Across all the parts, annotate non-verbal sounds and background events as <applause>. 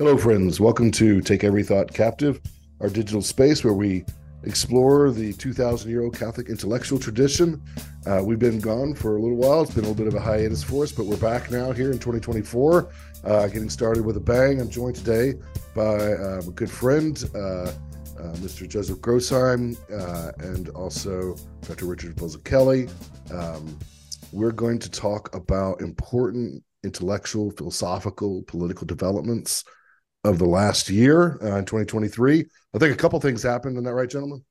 Hello, friends. Welcome to Take Every Thought Captive, our digital space where we explore the 2,000 year old Catholic intellectual tradition. Uh, we've been gone for a little while. It's been a little bit of a hiatus for us, but we're back now here in 2024, uh, getting started with a bang. I'm joined today by uh, a good friend, uh, uh, Mr. Joseph Grossheim, uh, and also Dr. Richard Kelly. Um, we're going to talk about important intellectual, philosophical, political developments of the last year uh, in 2023. I think a couple things happened. Isn't that right, gentlemen?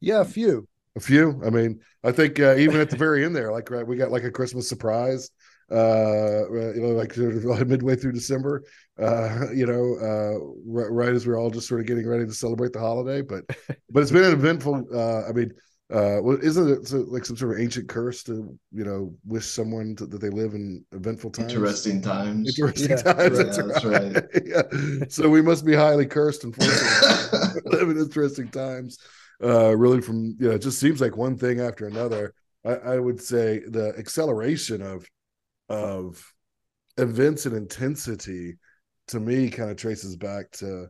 Yeah, a few. A few. I mean, I think uh, even at the very end there, like right, we got like a Christmas surprise. Uh, you know, like <laughs> midway through December. Uh, <laughs> you know, uh, right, right as we're all just sort of getting ready to celebrate the holiday. But but it's been an eventful. Uh, I mean, uh well isn't it like some sort of ancient curse to you know wish someone to, that they live in eventful times? Interesting times. Interesting yeah, times right, that's, right, that's right. <laughs> yeah. so we must be highly cursed and <laughs> <laughs> live in interesting times. Uh really from you know it just seems like one thing after another. I, I would say the acceleration of of events and intensity to me kind of traces back to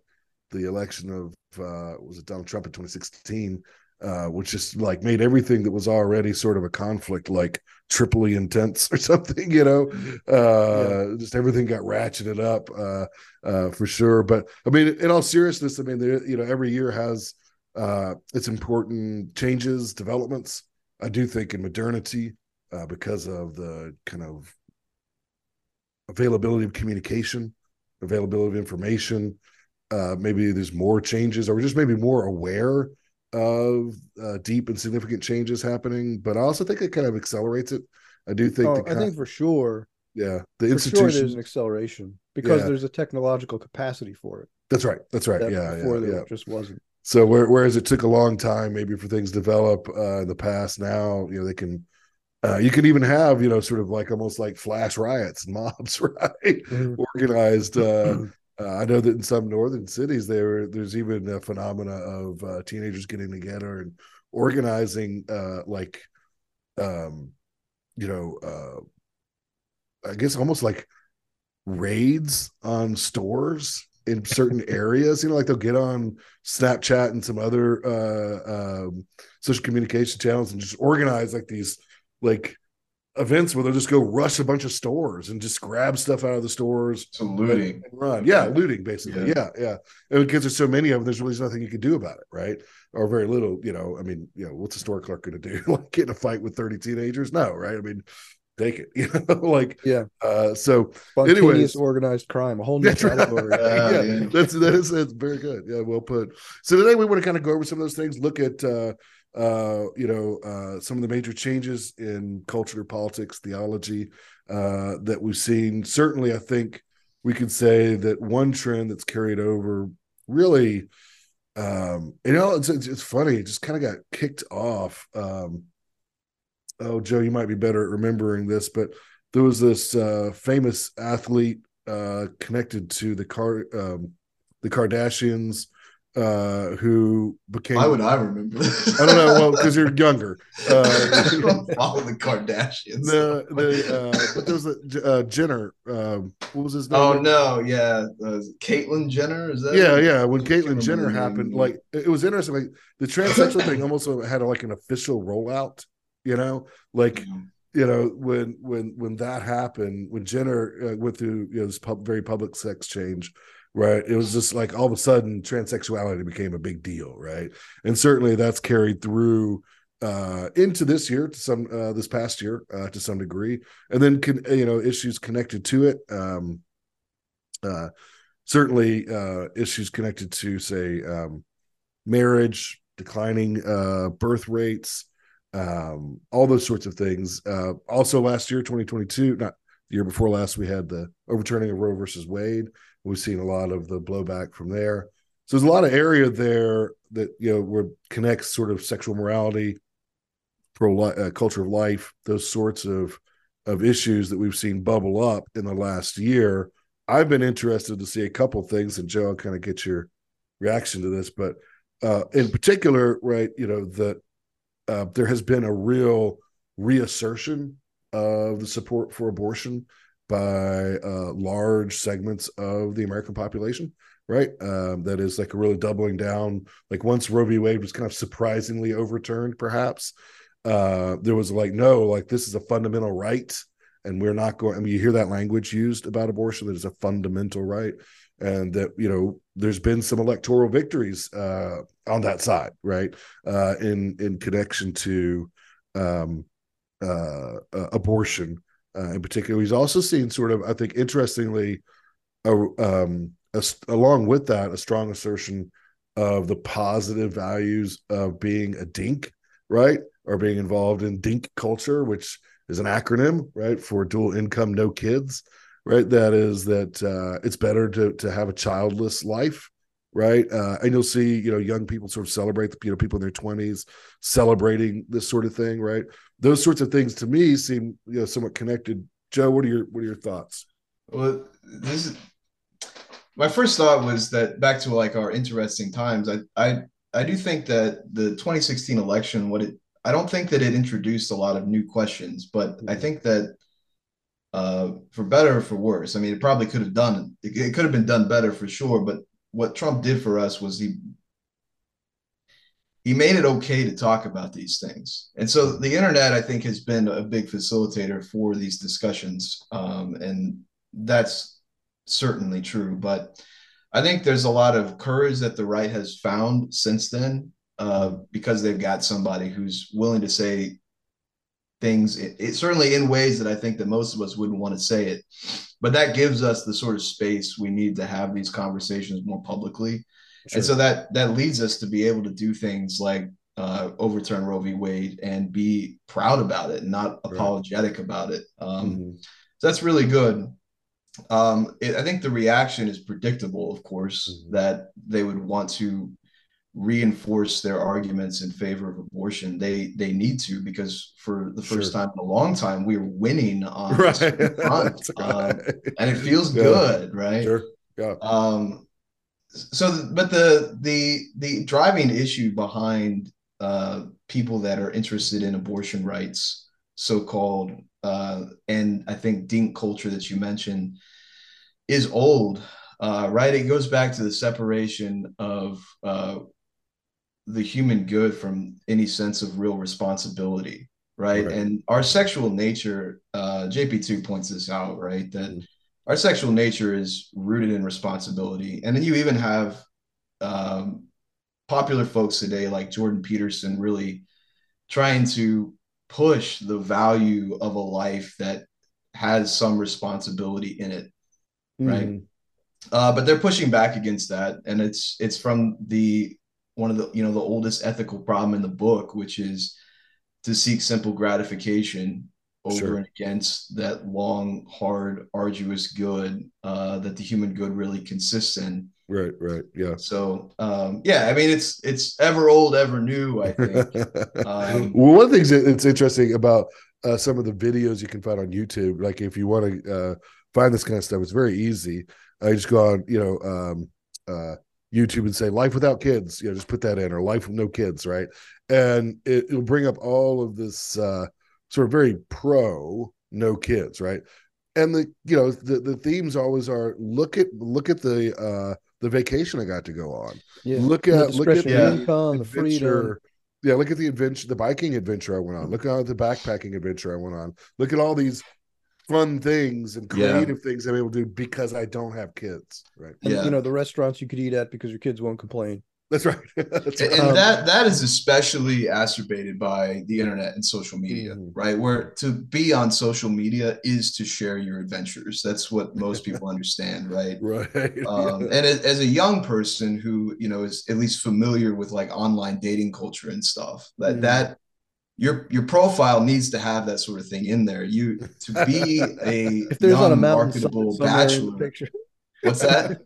the election of uh was it Donald Trump in 2016 uh, which just like made everything that was already sort of a conflict like triply intense <laughs> or something, you know. Uh, yeah. Just everything got ratcheted up uh, uh, for sure. But I mean, in all seriousness, I mean, there, you know, every year has uh, its important changes, developments. I do think in modernity, uh, because of the kind of availability of communication, availability of information, uh, maybe there's more changes, or just maybe more aware of uh, deep and significant changes happening, but I also think it kind of accelerates it. I do think. Oh, I think for sure. Yeah, the institution. Sure there's an acceleration because yeah. there's a technological capacity for it. That's right. That's right. That yeah, before yeah, there yeah. just wasn't. So whereas it took a long time, maybe for things to develop uh, in the past, now you know they can. Uh, you can even have you know sort of like almost like flash riots and <laughs> mobs, right? Mm-hmm. Organized uh, <clears throat> uh, I know that in some northern cities there there's even a phenomena of uh, teenagers getting together and organizing uh, like um, you know uh, I guess almost like raids on stores in certain <laughs> areas. You know like they'll get on Snapchat and some other uh, um, social communication channels and just organize like these like events where they'll just go rush a bunch of stores and just grab stuff out of the stores. So looting. run. Yeah, looting basically. Yeah, yeah. yeah. And because there's so many of them, there's really nothing you can do about it, right? Or very little, you know. I mean, you know, what's a store clerk gonna do? <laughs> like get in a fight with 30 teenagers? No, right? I mean, take it, <laughs> you know, like yeah. Uh so Spontaneous anyways, organized crime, a whole new category. <laughs> Right. yeah, yeah, that's that is that's very good. Yeah, well put. So today we want to kind of go over some of those things, look at uh uh, you know, uh, some of the major changes in culture, politics, theology uh, that we've seen. Certainly, I think we could say that one trend that's carried over really, um, you know, it's, it's, it's funny. It just kind of got kicked off. Um, oh, Joe, you might be better at remembering this, but there was this uh, famous athlete uh, connected to the car, um, the Kardashians uh, who became. Why would I remember? This? I don't know. Well, because you're younger. <laughs> Uh, follow the Kardashians. The the uh, but there was a uh, Jenner. Um, what was his name? Oh no, yeah, uh, Caitlyn Jenner. Is that? Yeah, yeah. When Caitlyn Jenner happened, like it was interesting. Like the transsexual thing almost had like an official rollout. You know, like. Yeah you know when when when that happened when jenner uh, went through you know this pub, very public sex change right? It was just like all of a sudden transsexuality became a big deal, right? And certainly that's carried through uh into this year to some uh this past year uh to some degree and then can you know issues connected to it um uh certainly uh issues connected to say um marriage declining uh birth rates um all those sorts of things uh also last year 2022 not the year before last we had the overturning of roe versus wade We've seen a lot of the blowback from there. So there's a lot of area there that you know where connects sort of sexual morality, pro uh, culture of life, those sorts of of issues that we've seen bubble up in the last year. I've been interested to see a couple things, and Joe, I'll kind of get your reaction to this, but uh, in particular, right, you know that uh, there has been a real reassertion of the support for abortion by uh, large segments of the American population, right? Um, that is like really doubling down. Like once Roe v. Wade was kind of surprisingly overturned, perhaps uh, there was like, no, like this is a fundamental right, and we're not going. I mean, you hear that language used about abortion that is a fundamental right, and that you know there's been some electoral victories uh, on that side, right? Uh, in in connection to um, uh, uh, abortion uh, in particular. He's also seen sort of, I think, interestingly, a, um, a, along with that, a strong assertion of the positive values of being a dink, right, or being involved in dink culture, which is an acronym, right, for dual income, no kids, right? That is that uh, it's better to to have a childless life right? Uh, and you'll see, you know, young people sort of celebrate, you know, people in their twenties celebrating this sort of thing, right? Those sorts of things to me seem, you know, somewhat connected. Joe, what are your what are your thoughts? Well, this is my first thought was that back to like our interesting times. I I I do think that the 2016 election, what it I don't think that it introduced a lot of new questions, but I mm-hmm. think that uh, for better or for worse, I mean, it probably could have done it, it could have been done better for sure, but what Trump did for us was he he made it okay to talk about these things. And so the internet, I think, has been a big facilitator for these discussions. Um, and that's certainly true. But I think there's a lot of courage that the right has found since then uh, because they've got somebody who's willing to say things, it, it, certainly in ways that I think that most of us wouldn't want to say it but that gives us the sort of space we need to have these conversations more publicly sure. and so that that leads us to be able to do things like uh, overturn roe v wade and be proud about it not right. apologetic about it um, mm-hmm. so that's really good um, it, i think the reaction is predictable of course mm-hmm. that they would want to reinforce their arguments in favor of abortion. They they need to because for the first sure. time in a long time we're winning on <laughs> right. front, <laughs> um, and it feels yeah. good, right? Sure. Yeah. Um. So, but the the the driving issue behind uh, people that are interested in abortion rights, so called, uh, and I think dink culture that you mentioned, is old. Uh, right, it goes back to the separation of uh, the human good from any sense of real responsibility right, right. and our sexual nature uh, jp2 points this out right that mm-hmm. our sexual nature is rooted in responsibility and then you even have um, popular folks today like jordan peterson really trying to push the value of a life that has some responsibility in it right mm. uh, but they're pushing back against that and it's it's from the one of the you know the oldest ethical problem in the book, which is to seek simple gratification over sure. and against that long, hard, arduous good uh, that the human good really consists in. Right, right, yeah. So, um, yeah, I mean, it's it's ever old, ever new. I think. <laughs> um, well, one of the things that's interesting about uh, some of the videos you can find on YouTube, like if you want to uh, find this kind of stuff, it's very easy. I just go on, you know, um, uh, YouTube and say life without kids, you know, just put that in or life with no kids, right? And it, will bring up all of this uh, sort of very pro no kids, right? And the you know the the themes always are look at look at the uh the vacation I got to go on. Yeah. Look at look at the income, the freedom. Yeah, look at the adventure, the biking adventure I went on. Look at the backpacking adventure I went on. Look at all these fun things and creative yeah. things I'm able to do because I don't have kids. Right. And, yeah. You know, the restaurants you could eat at because your kids won't complain. That's right. <laughs> That's right. And, that that is especially exacerbated by the internet and social media, mm-hmm. right? Where to be on social media is to share your adventures. That's what most <laughs> people understand, right? Right. <laughs> Um, and as a young person who you know is at least familiar with like online dating culture and stuff, that mm-hmm. that your your profile needs to have that sort of thing in there. You to be a <laughs> if there's on a marketable bachelor. Picture. What's that?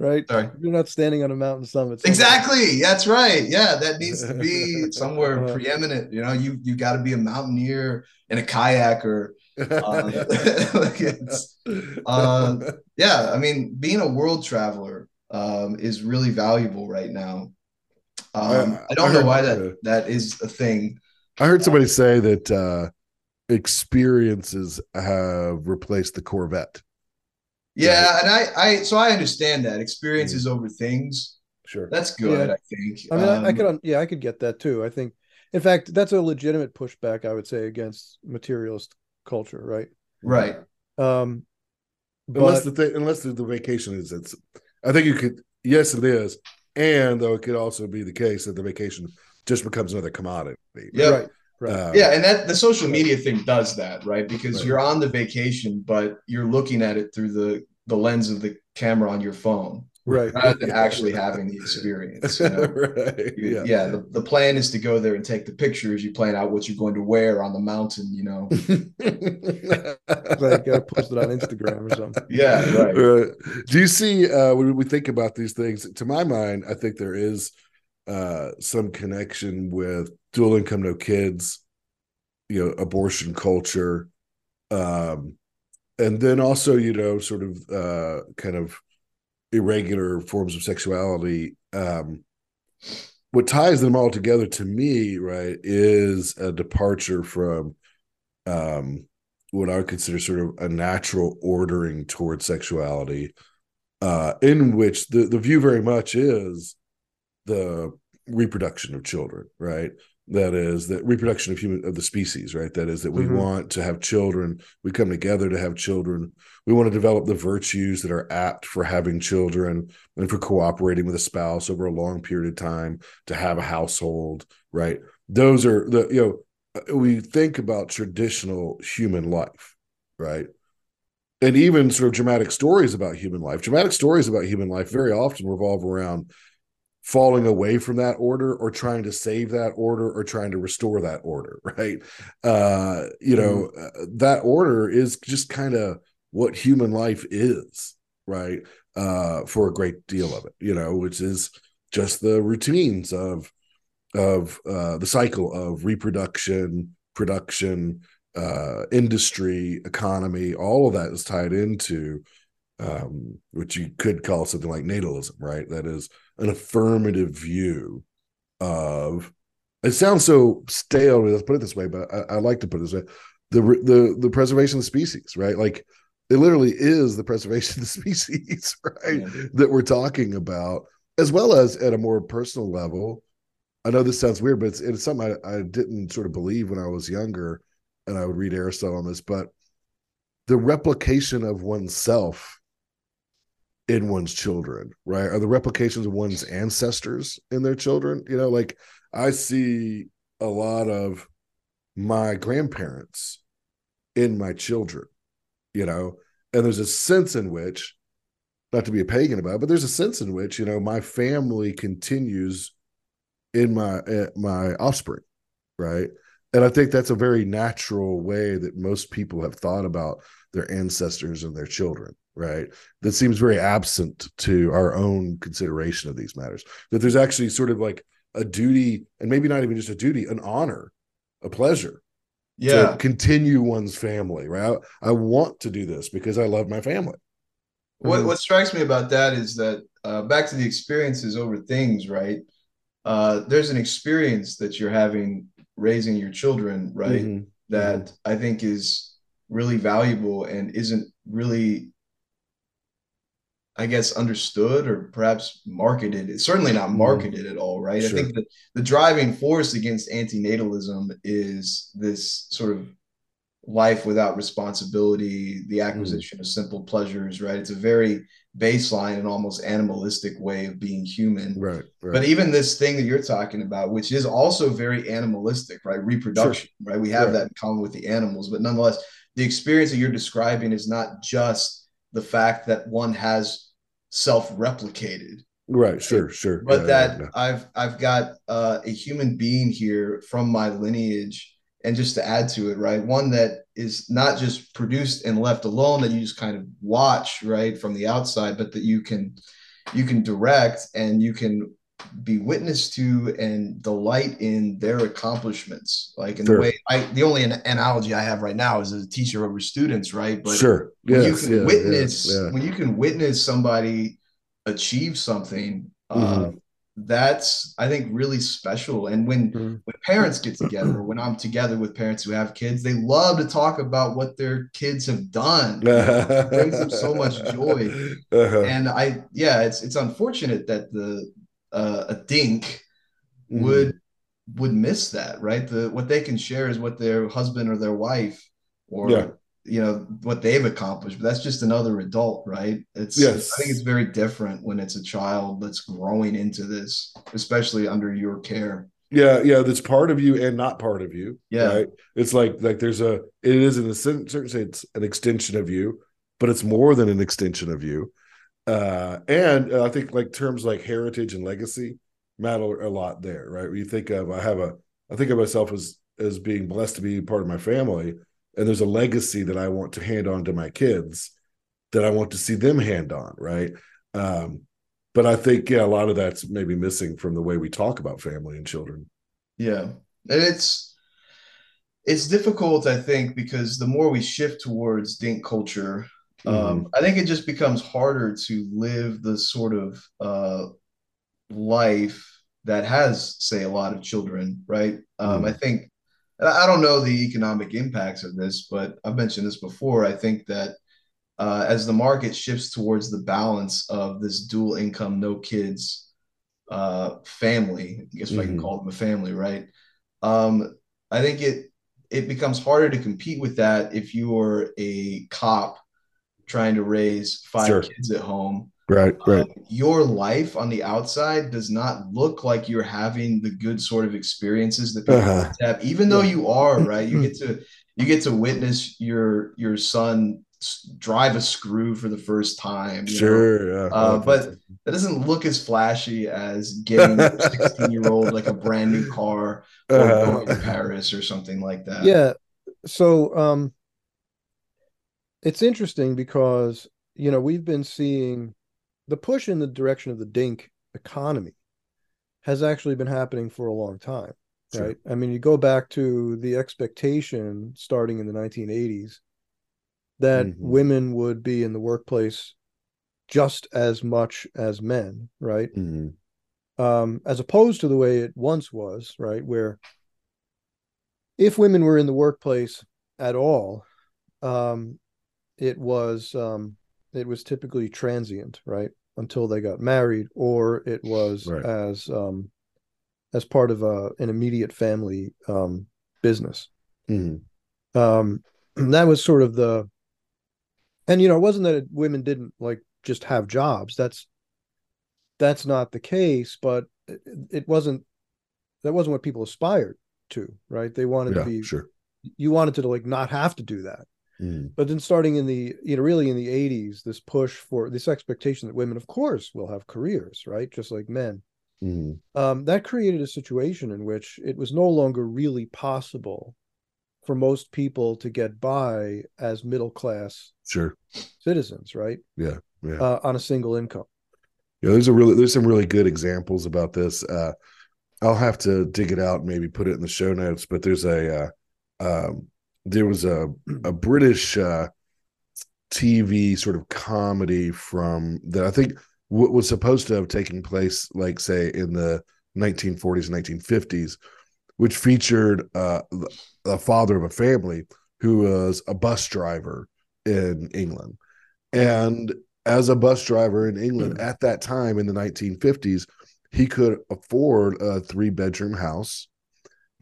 right? Sorry. You're not standing on a mountain summit. Somewhere. Exactly. That's right. Yeah, that needs to be <laughs> somewhere uh, preeminent. You know, you you got to be a mountaineer and a kayaker. Uh, <laughs> uh, yeah, I mean, being a world traveler um, is really valuable right now. Um, I, I, don't I know why that that is a thing. I heard somebody say that uh, experiences have replaced the Corvette. Yeah, right? and I, I, so I understand that experiences mm-hmm. over things. Sure, that's good. Yeah. I think. I mean, um, I, I could, yeah, I could get that too. I think, in fact, that's a legitimate pushback. I would say against materialist culture, right? Right. Um, but, unless the thing, unless the, the vacation is, it's. I think you could. Yes, it is, and though it could also be the case that the vacation just becomes another commodity. Yeah. Right. Right. Um, yeah, and that the social media thing does that, right? Because right. you're on the vacation, but you're looking at it through the the lens of the camera on your phone, right? Rather than actually having the experience. You <laughs> know? right. Yeah. yeah the, the plan is to go there and take the pictures. You plan out what you're going to wear on the mountain. You know, <laughs> like uh, post it on Instagram or something. <laughs> Yeah. Right. right. Do you see uh, when we think about these things? To my mind, I think there is uh, some connection with dual income, no kids, you know, abortion culture, um, and then also, you know, sort of uh, kind of irregular forms of sexuality. Um, what ties them all together to me, right, is a departure from um, what I would consider sort of a natural ordering towards sexuality, uh, in which the, the view very much is the reproduction of children, right? That is that reproduction of human of the species, right? That is that we mm-hmm. want to have children. We come together to have children. We want to develop the virtues that are apt for having children and for cooperating with a spouse over a long period of time to have a household, right? Those are the you know we think about traditional human life, right? And even sort of dramatic stories about human life. Dramatic stories about human life very often revolve around falling away from that order or trying to save that order or trying to restore that order <laughs> right? Uh you know mm. uh, that order is just kind of what human life is right? Uh for a great deal of it you know which is just the routines of of uh the cycle of reproduction production uh industry economy all of that is tied into um which you could call something like natalism right? That is an affirmative view of it sounds so stale let's put it this way but I, I, like to put it this way the the the preservation of the species right? Like it literally is the preservation of the <laughs> species right? Yeah. that we're talking about as well as at a more personal level. I know this sounds weird but it's, it's something I, I didn't sort of believe when i was younger and i would read aristotle on this but the replication of oneself in one's children, right? Are the replications of one's ancestors in their children? You know, like I see a lot of my grandparents in my children, you know, and there's a sense in which, not to be a pagan about it, but there's a sense in which, you know, my family continues in my uh, my offspring, right? And I think that's a very natural way that most people have thought about their ancestors and their children right that seems very absent to our own consideration of these matters that there's actually sort of like a duty and maybe not even just a duty an honor a pleasure yeah to continue one's family right I, I want to do this because i love my family what, mm-hmm. what strikes me about that is that uh, back to the experiences over things right uh, there's an experience that you're having raising your children right mm-hmm. that mm-hmm. i think is really valuable and isn't really I guess understood or perhaps marketed. It's certainly not mm-hmm. marketed at all, right? Sure. I think that the driving force against antinatalism is this sort of life without responsibility, the mm. acquisition mm. of simple pleasures, right? It's a very baseline and almost animalistic way of being human. Right, right. But even this thing that you're talking about, which is also very animalistic, right? Reproduction, sure. right? We have right. that in common with the animals, but nonetheless, the experience that you're describing is not just the fact that one has self-replicated. Right sure sure. But yeah, that yeah, yeah. i've i've got uh, a human being here from my lineage. And just to add to it right one that is not just produced and left alone that you just kind of watch right from the outside but that you can you can direct and you can be witness to and delight in their accomplishments like in sure. the way i the only an- analogy i have right now is as a teacher over students right but sure yes, you can yeah, witness yeah, yeah. when you can witness somebody achieve something uh, mm-hmm. that's I think really special. And when Mhm. when parents get together, when I'm together with parents who have kids, they love to talk about what their kids have done. <laughs> It brings them so much joy. Uh-huh. And I yeah, it's it's unfortunate that the uh, a dink Mhm. would would miss that, right? The what they can share is what their husband or their wife or Yeah. you know what they've accomplished. But that's just another adult, right? It's Yes. I think it's very different when it's a child that's growing into this, especially under your care. Yeah, yeah, that's part of you and not part of you. Yeah. Right. It's like like there's a it is in a certain certain sense an extension of you, but it's more than an extension of you. Uh and uh, I think like terms like heritage and legacy matter a lot there, right? When you think of I have a I think of myself as as being blessed to be part of my family, and there's a legacy that I want to hand on to my kids that I want to see them hand on, right? Um but I think yeah, a lot of that's maybe missing from the way we talk about family and children. Yeah. And it's it's difficult, I think, because the more we shift towards dink culture, um, I think it just becomes harder to live the sort of uh, life that has, say, a lot of children, right? Um, I think, and I don't know the economic impacts of this, but I've mentioned this before. I think that uh, as the market shifts towards the balance of this dual income, no kids uh, family, I guess if I can call them a family, right? Um, I think it it becomes harder to compete with that if you are a cop trying to raise five Sure. kids at home. Right, right. Um, your life on the outside does not look like you're having the good sort of experiences that people Uh-huh. have, even though you are, right? You get to you get to witness your your son drive a screw for the first time. you know? Sure. Yeah. Uh, but that doesn't look as flashy as getting a <laughs> 16 year old like a brand new car or Uh-huh. going to Paris or something like that. yeah so um it's interesting because you know we've been seeing the push in the direction of the dink economy has actually been happening for a long time Sure. right i mean you go back to the expectation starting in the 1980s that Mhm. women would be in the workplace just as much as men right Mhm. um, as opposed to the way it once was, right? Where if women were in the workplace at all, um, it was um, it was typically transient, right, until they got married, or it was Right. as um, as part of a, an immediate family um, business. Mhm. Um, <clears throat> that was sort of the, and you know, it wasn't that it, women didn't like just have jobs. That's that's not the case, but it, it wasn't that wasn't what people aspired to, right? They wanted Yeah, to be sure. you wanted to like not have to do that. Mhm. But then starting in the you know really in the 80s, this push for this expectation that women, of course, will have careers, right? Just like men. Mhm. Um, that created a situation in which it was no longer really possible for most people to get by as middle class Sure. citizens, right? Yeah. Yeah. Uh, on a single income. Yeah, there's a really there's some really good examples about this. Uh, I'll have to dig it out and maybe put it in the show notes. But there's a uh, um, there was a a British uh, TV sort of comedy from that I think w- was supposed to have taken place, like say in the 1940s and 1950s, which featured uh, a father of a family who was a bus driver in England, and as a bus driver in England at that time in the 1950s, he could afford a three bedroom house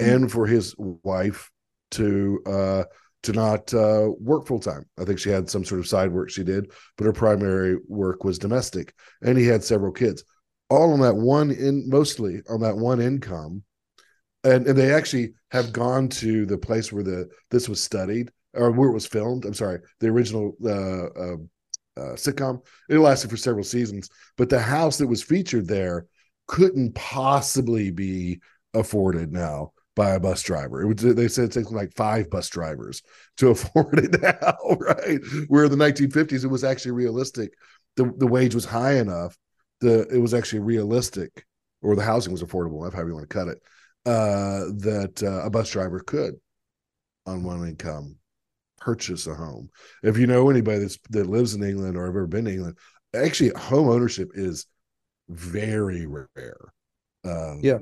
and for his wife to uh to not uh work full time. I think she had some sort of side work she did, but her primary work was domestic and he had several kids. All on that one in mostly on that one income. And and they actually have gone to the place where the this was studied or where it was filmed. I'm sorry, the original uh, uh uh, sitcom. It lasted for several seasons, but the house that was featured there couldn't possibly be afforded now by a bus driver. It would they said it takes like five bus drivers to <laughs> afford it now, <laughs> right? Where in the 1950s it was actually realistic. The the wage was high enough. The it was actually realistic, or the housing was affordable enough, however you want to cut it, uh, that uh, a bus driver could on one income purchase a home. If you know anybody that's that lives in England or have ever been to England, actually home ownership is very rare. Um, Yeah.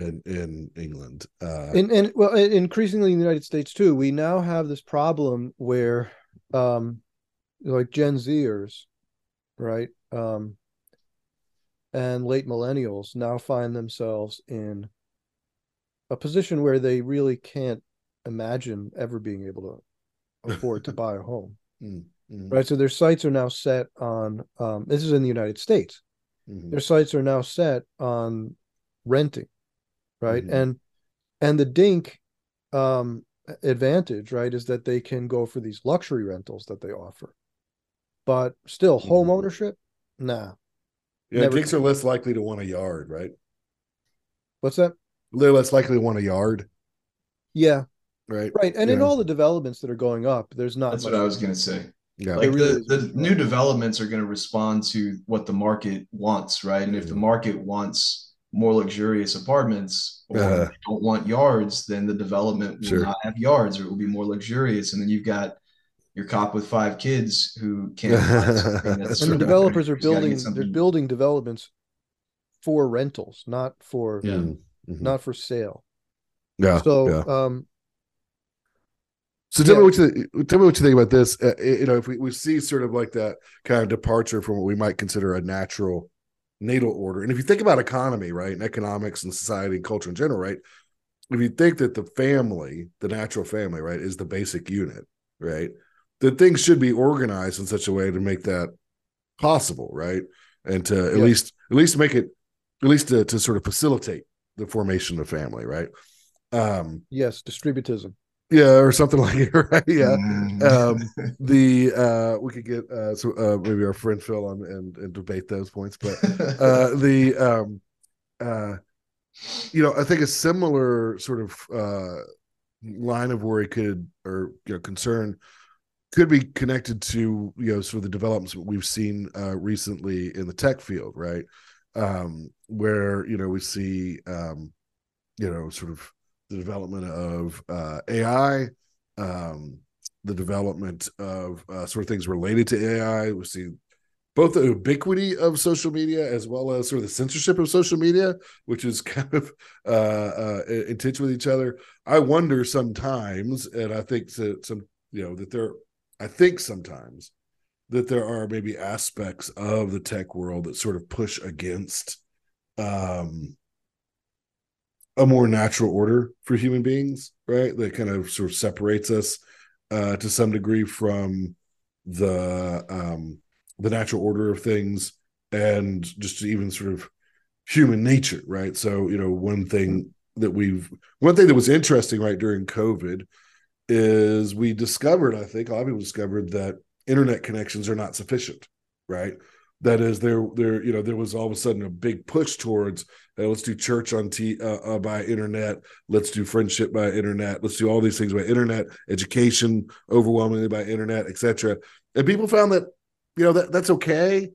In in England. Uh, and and well increasingly in the united states too we now have this problem where um like gen zers right um and late millennials now find themselves in a position where they really can't imagine ever being able to afford to <laughs> buy a home mm, mm, right so their sights are now set on um this is in the united states mhm. their sights are now set on renting right Mhm. and and the dink um advantage right is that they can go for these luxury rentals that they offer but still home Mhm. ownership nah Yeah, never- kids are less likely to want a yard, right? what's that They're less likely to want a yard, yeah right? right and in all the developments that are going up there's not That's much- what I was gonna say. Yeah, Like really the, the new developments are going to respond to what the market wants, right? And if the Mhm. market wants more luxurious apartments or they don't want yards, then the development will Sure. not have yards or it will be more luxurious. And then you've got your cop with five kids who can't <laughs> that's and the developers are he's gotta get building they're building developments for rentals not for Yeah. Mhm, mhm. not for sale yeah. so yeah. um So tell Yeah. me what you tell me what you think about this. Uh, you know, if we, we see sort of like that kind of departure from what we might consider a natural natal order, and if you think about economy, right, and economics and society and culture in general, right, if you think that the family, the natural family, right, is the basic unit, right, then things should be organized in such a way to make that possible, right, and to at Yeah. least at least make it at least to, to sort of facilitate the formation of family, right. Um, yes distributism yeah, or something <laughs> like it, right? Yeah. Mm. Um, <laughs> the uh we could get uh so uh maybe our friend Phil on and, and debate those points, but <laughs> uh the um uh you know, I think a similar sort of uh line of worry could or you know concern could be connected to you know sort of the developments we've seen uh recently in the tech field, right? Um where you know we see um you know sort of the development of uh AI um the development of uh, sort of things related to AI. We see both the ubiquity of social media as well as sort of the censorship of social media, which is <laughs> kind of uh, uh, in tension with each other. I wonder sometimes, and I think that some, you know, that there, I think sometimes that there are maybe aspects of the tech world that sort of push against um, a more natural order for human beings, right? That kind of sort of separates us uh, to some degree from the um, the natural order of things and just even sort of human nature, right? So you know, one thing that we've one thing that was interesting right during COVID is we discovered, I think a lot of people discovered that internet connections are not sufficient, right? That is, there, there, you know, there was all of a sudden a big push towards uh, let's do church on t uh, uh, by internet, let's do friendship by internet, let's do all these things by internet, education overwhelmingly by internet, etc. And people found that, you know, that that's okay,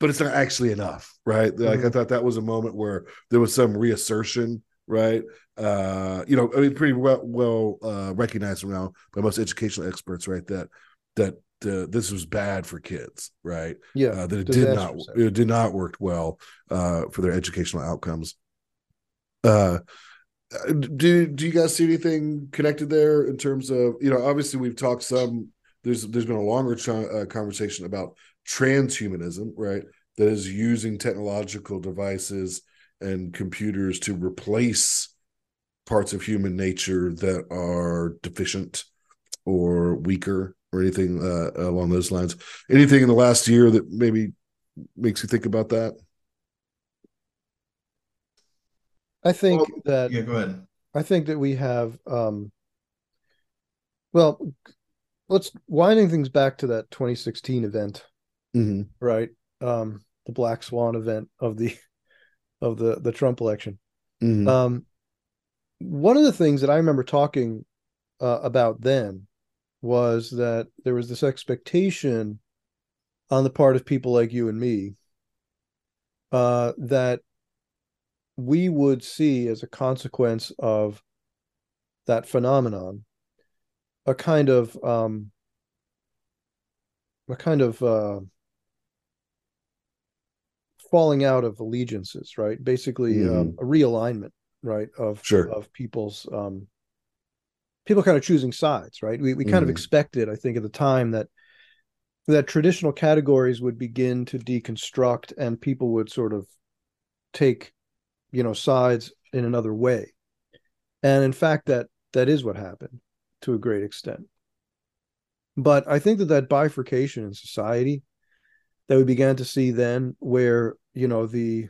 but it's not actually enough, right? Like I Mhm. thought that was a moment where there was some reassertion, right? Uh, you know, I mean, pretty well well uh, recognized now by most educational experts, right? That that uh, this was bad for kids, right? yeah uh, that it did not it did not work well uh, for their educational outcomes. Uh, do do you guys see anything connected there in terms of you know obviously we've talked some there's there's been a longer ch- uh, conversation about transhumanism right that is using technological devices and computers to replace parts of human nature that are deficient or weaker or anything uh, along those lines. Anything in the last year that maybe makes you think about that? i think Well, that yeah, go ahead. I think that we have um well let's winding things back to that 2016 event, Mm-hmm. right? Um the Black Swan event of the of the the Trump election. Mm-hmm. Um one of the things that I remember talking uh, about then was that there was this expectation on the part of people like you and me uh that we would see as a consequence of that phenomenon a kind of um a kind of uh falling out of allegiances, right? Basically, Mhm. uh, a realignment, right, of Sure. of people's um, people kind of choosing sides, right? We we kind of Mhm. expected, I think, at the time that that traditional categories would begin to deconstruct and people would sort of take, you know, sides in another way, and in fact, that that is what happened to a great extent. But I think that that bifurcation in society that we began to see then where you know the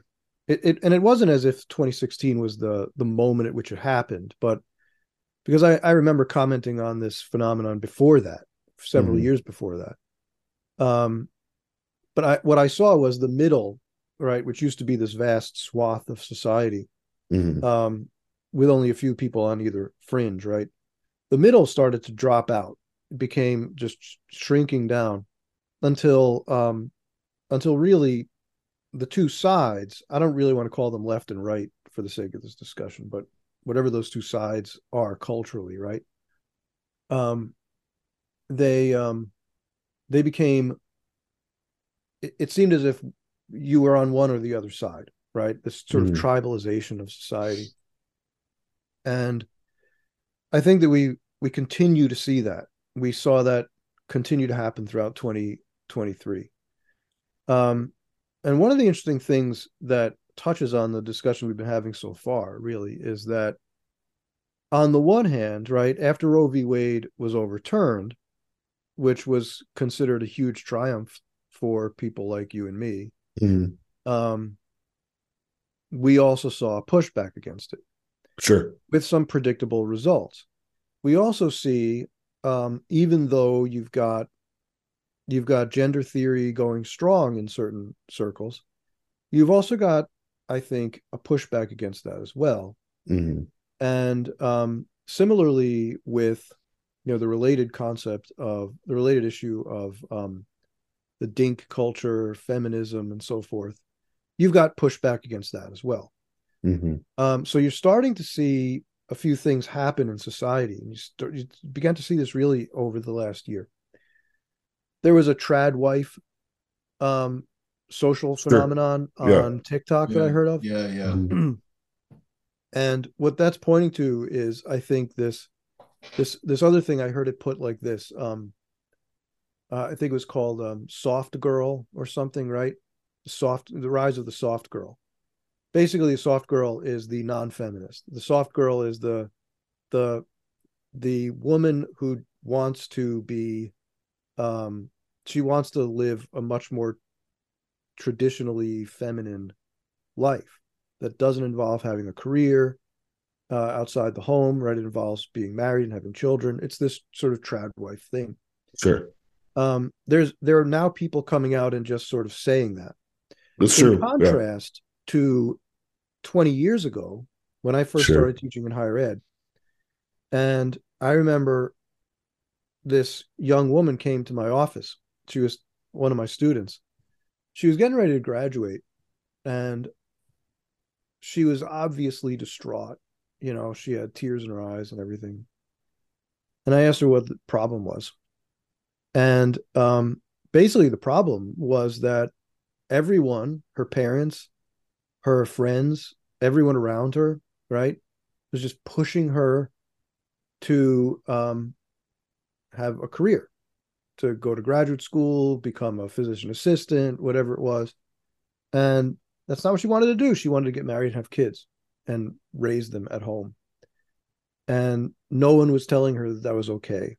it, it and it wasn't as if 2016 was the the moment at which it happened but because i i remember commenting on this phenomenon before that several Mhm. years before that um but i what i saw was the middle right which used to be this vast swath of society Mhm. um with only a few people on either fringe right the middle started to drop out it became just sh- shrinking down until um until really the two sides i don't really want to call them left and right for the sake of this discussion but whatever those two sides are culturally right? Um they um they became it, it seemed as if you were on one or the other side right? This sort Mhm. of tribalization of society. And i think that we we continue to see that. We saw that continue to happen throughout 2023 um and one of the interesting things that touches on the discussion we've been having so far really is that on the one hand right after roe v wade was overturned which was considered a huge triumph for people like you and me Mhm. um we also saw a pushback against it Sure. with some predictable results. We also see, um, even though you've got you've got gender theory going strong in certain circles, you've also got, I think, a pushback against that as well. Mhm. And um, similarly with you know the related concept of the related issue of um, the dink culture, feminism, and so forth, you've got pushback against that as well. Mhm. Um, so you're starting to see a few things happen in society, and you, start, you began to see this really over the last year. There was a trad wife um, social Sure. phenomenon Yeah. on TikTok that I heard of, Yeah, yeah. Mhm. <clears throat> and what that's pointing to is, I think this this this other thing I heard it put like this. Um, uh, I think it was called um, "Soft Girl" or something, right? Soft, the rise of the soft girl. Basically, a soft girl is the non-feminist. The soft girl is the the the woman who wants to be um she wants to live a much more traditionally feminine life that doesn't involve having a career uh, outside the home right it involves being married and having children it's this sort of trad wife thing Sure. um there's there are now people coming out and just sort of saying that That's in true. Yeah. contrast to 20 years ago when I first Sure. started teaching in higher ed. And I remember this young woman came to my office. She was one of my students. She was getting ready to graduate and she was obviously distraught. You know, she had tears in her eyes and everything. And I asked her what the problem was. And um, basically, the problem was that everyone, her parents, her friends, everyone around her, right, was just pushing her to um, have a career, to go to graduate school, become a physician assistant, whatever it was. And that's not what she wanted to do. She wanted to get married and have kids and raise them at home. And no one was telling her that that was okay.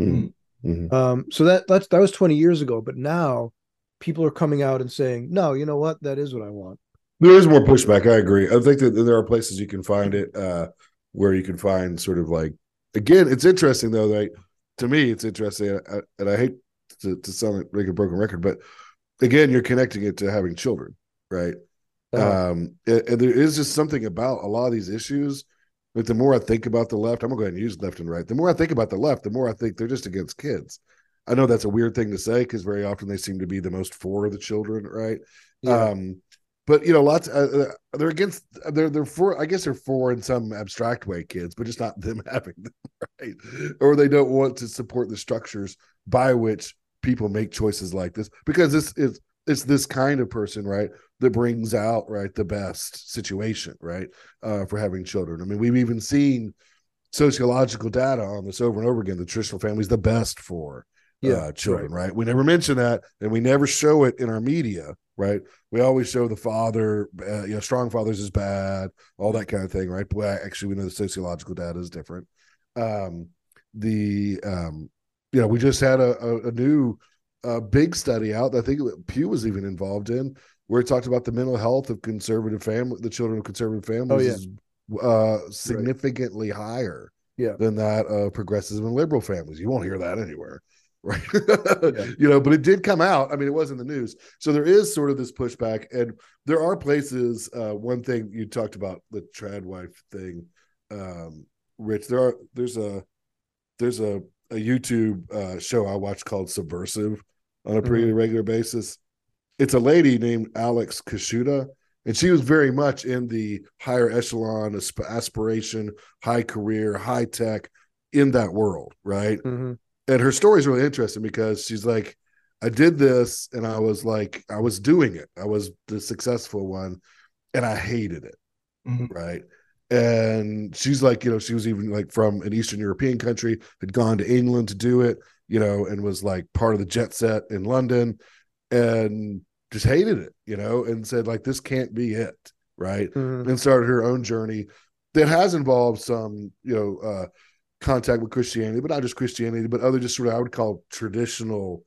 Mhm. Mhm. Um, so that that's that was 20 years ago, but now people are coming out and saying, no, you know what? That is what I want. There is more pushback. I agree. I think that there are places you can find it uh, where you can find sort of like again. It's interesting though. Like to me, it's interesting, and I hate to, to sound like a broken record, but again, you're connecting it to having children, right? Uh, um and, and there is just something about a lot of these issues like the more i think about the left i'm gonna go ahead and use left and right the more i think about the left the more i think they're just against kids i know that's a weird thing to say because very often they seem to be the most for the children right yeah. um but you know lots uh, uh, they're against they're they're for i guess they're for in some abstract way kids but just not them <laughs> having them right or they don't want to support the structures by which people make choices like this because this is it's this kind of person, right, that brings out right the best situation, right, uh, for having children. I mean, we've even seen sociological data on this over and over again. The traditional family is the best for yeah, uh, children, right. right. We never mention that, and we never show it in our media, right? We always show the father, uh, you know, strong fathers is bad, all that kind of thing, right? But actually, we know the sociological data is different. Um, the um, you know, we just had a, a, a new uh, big study out. I think Pew was even involved in, where it talked about the mental health of conservative family, the children of conservative families, oh, yeah. is uh, significantly right. higher yeah. than that of progressive and liberal families. You won't hear that anywhere right? Yeah. <laughs> you know but it did come out. I mean it was in the news. So there is sort of this pushback and there are places uh one thing you talked about the trad wife thing um rich there are there's a there's a a youtube uh show i watch called subversive on a pretty mm-hmm. regular basis. It's a lady named alex Kaschuta and she was very much in the higher echelon aspiration high career high tech in that world right? Mm-hmm and her story is really interesting because she's like, I did this and I was like, I was doing it. I was the successful one and I hated it. Mm-hmm. Right. And she's like, you know, she was even like from an Eastern European country, had gone to England to do it, you know, and was like part of the jet set in London and just hated it, you know, and said, like, this can't be it. Right. Mm-hmm. And started her own journey that has involved some, you know, uh, contact with Christianity, but not just Christianity, but other just sort of I would call traditional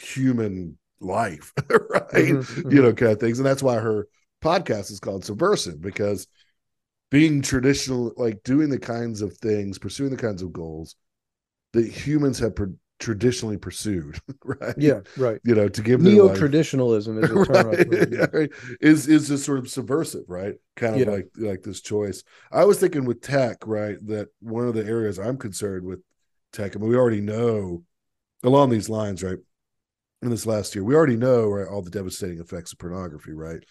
human life, <laughs> right? Mm-hmm, you know, mm-hmm. kind of things. And that's why her podcast is called Subversive, because being traditional, like doing the kinds of things, pursuing the kinds of goals that humans have traditionally pursued, <laughs> right? Yeah, right. You know, to give neo traditionalism is a <laughs> term right? yeah. right. is is just sort of subversive, right? Kind of yeah. like like this choice. I was thinking with tech, right, that one of the areas I'm concerned with tech. I mean, we already know along these lines, right? In this last year, we already know right all the devastating effects of pornography, right?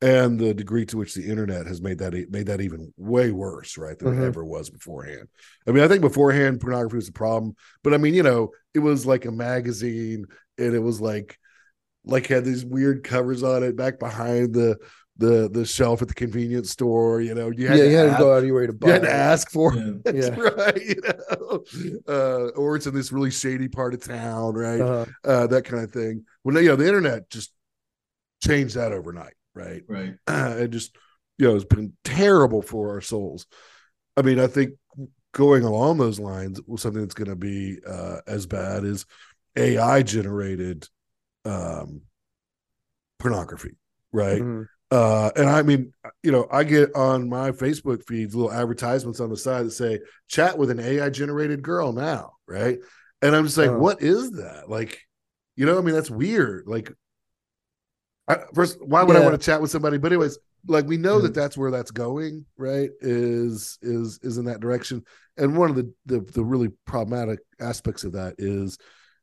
And the degree to which the internet has made that made that even way worse, right, than mm-hmm. it ever was beforehand. I mean, I think beforehand pornography was a problem, but I mean, you know, it was like a magazine, and it was like like had these weird covers on it back behind the the the shelf at the convenience store. You know, you had yeah, to you had ask, to go out of your way to buy. You had to ask for yeah. it, <laughs> yeah. right? You know, uh, or it's in this really shady part of town, right? Uh-huh. Uh, that kind of thing. Well, you know, the internet just changed that overnight right? Right. Uh, <clears throat> it just, you know, it's been terrible for our souls. I mean, I think going along those lines, something that's going to be uh, as bad as AI generated um, pornography, right? Mm-hmm. Uh, and I mean, you know, I get on my Facebook feeds little advertisements on the side that say "chat with an AI generated girl now," right? And I'm just like, uh-huh. what is that? Like, you know, I mean, that's weird. Like, I, first, why would yeah. I want to chat with somebody? But anyways, like we know mm that that's where that's going, right? Is is is in that direction. And one of the, the the really problematic aspects of that is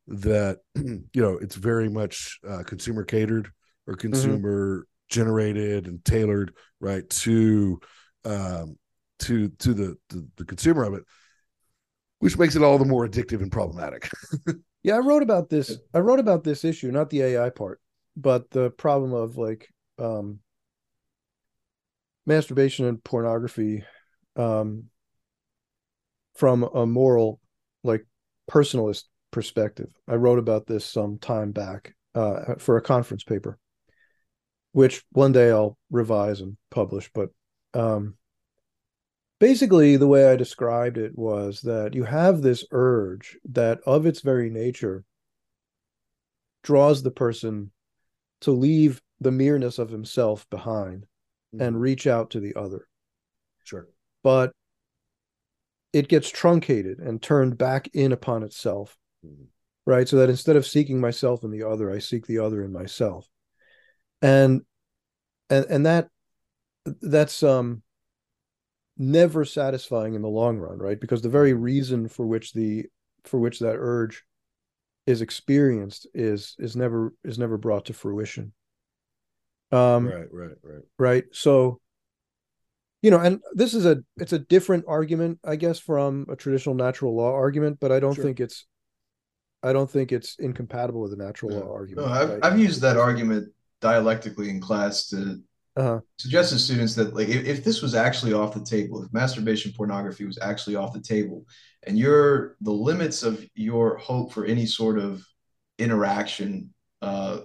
that <clears throat> you know it's very much uh, consumer catered or mm-hmm. consumer mm-hmm. generated and tailored, right to um to to the, the the consumer of it, which makes it all the more addictive and problematic. <laughs> yeah, I wrote about this. I wrote about this issue, not the AI part but the problem of like um masturbation and pornography um from a moral like personalist perspective. I wrote about this some time back uh, for a conference paper which one day i'll revise and publish but um basically the way i described it was that you have this urge that of its very nature draws the person to leave the mereness of himself behind mm-hmm. and reach out to the other. Sure. But it gets truncated and turned back in upon itself. Mm-hmm. Right. So that instead of seeking myself in the other, I seek the other in myself. And and and that that's um never satisfying in the long run, right? Because the very reason for which the for which that urge is experienced is is never is never brought to fruition um right right right right so you know and this is a it's a different argument i guess from a traditional natural law argument but i don't sure. think it's i don't think it's incompatible with a natural law argument no, I've, right? I've used that argument dialectically in class to Uh-huh. suggest to students that like if, if this was actually off the table, if masturbation pornography was actually off the table, and your the limits of your hope for any sort of interaction uh,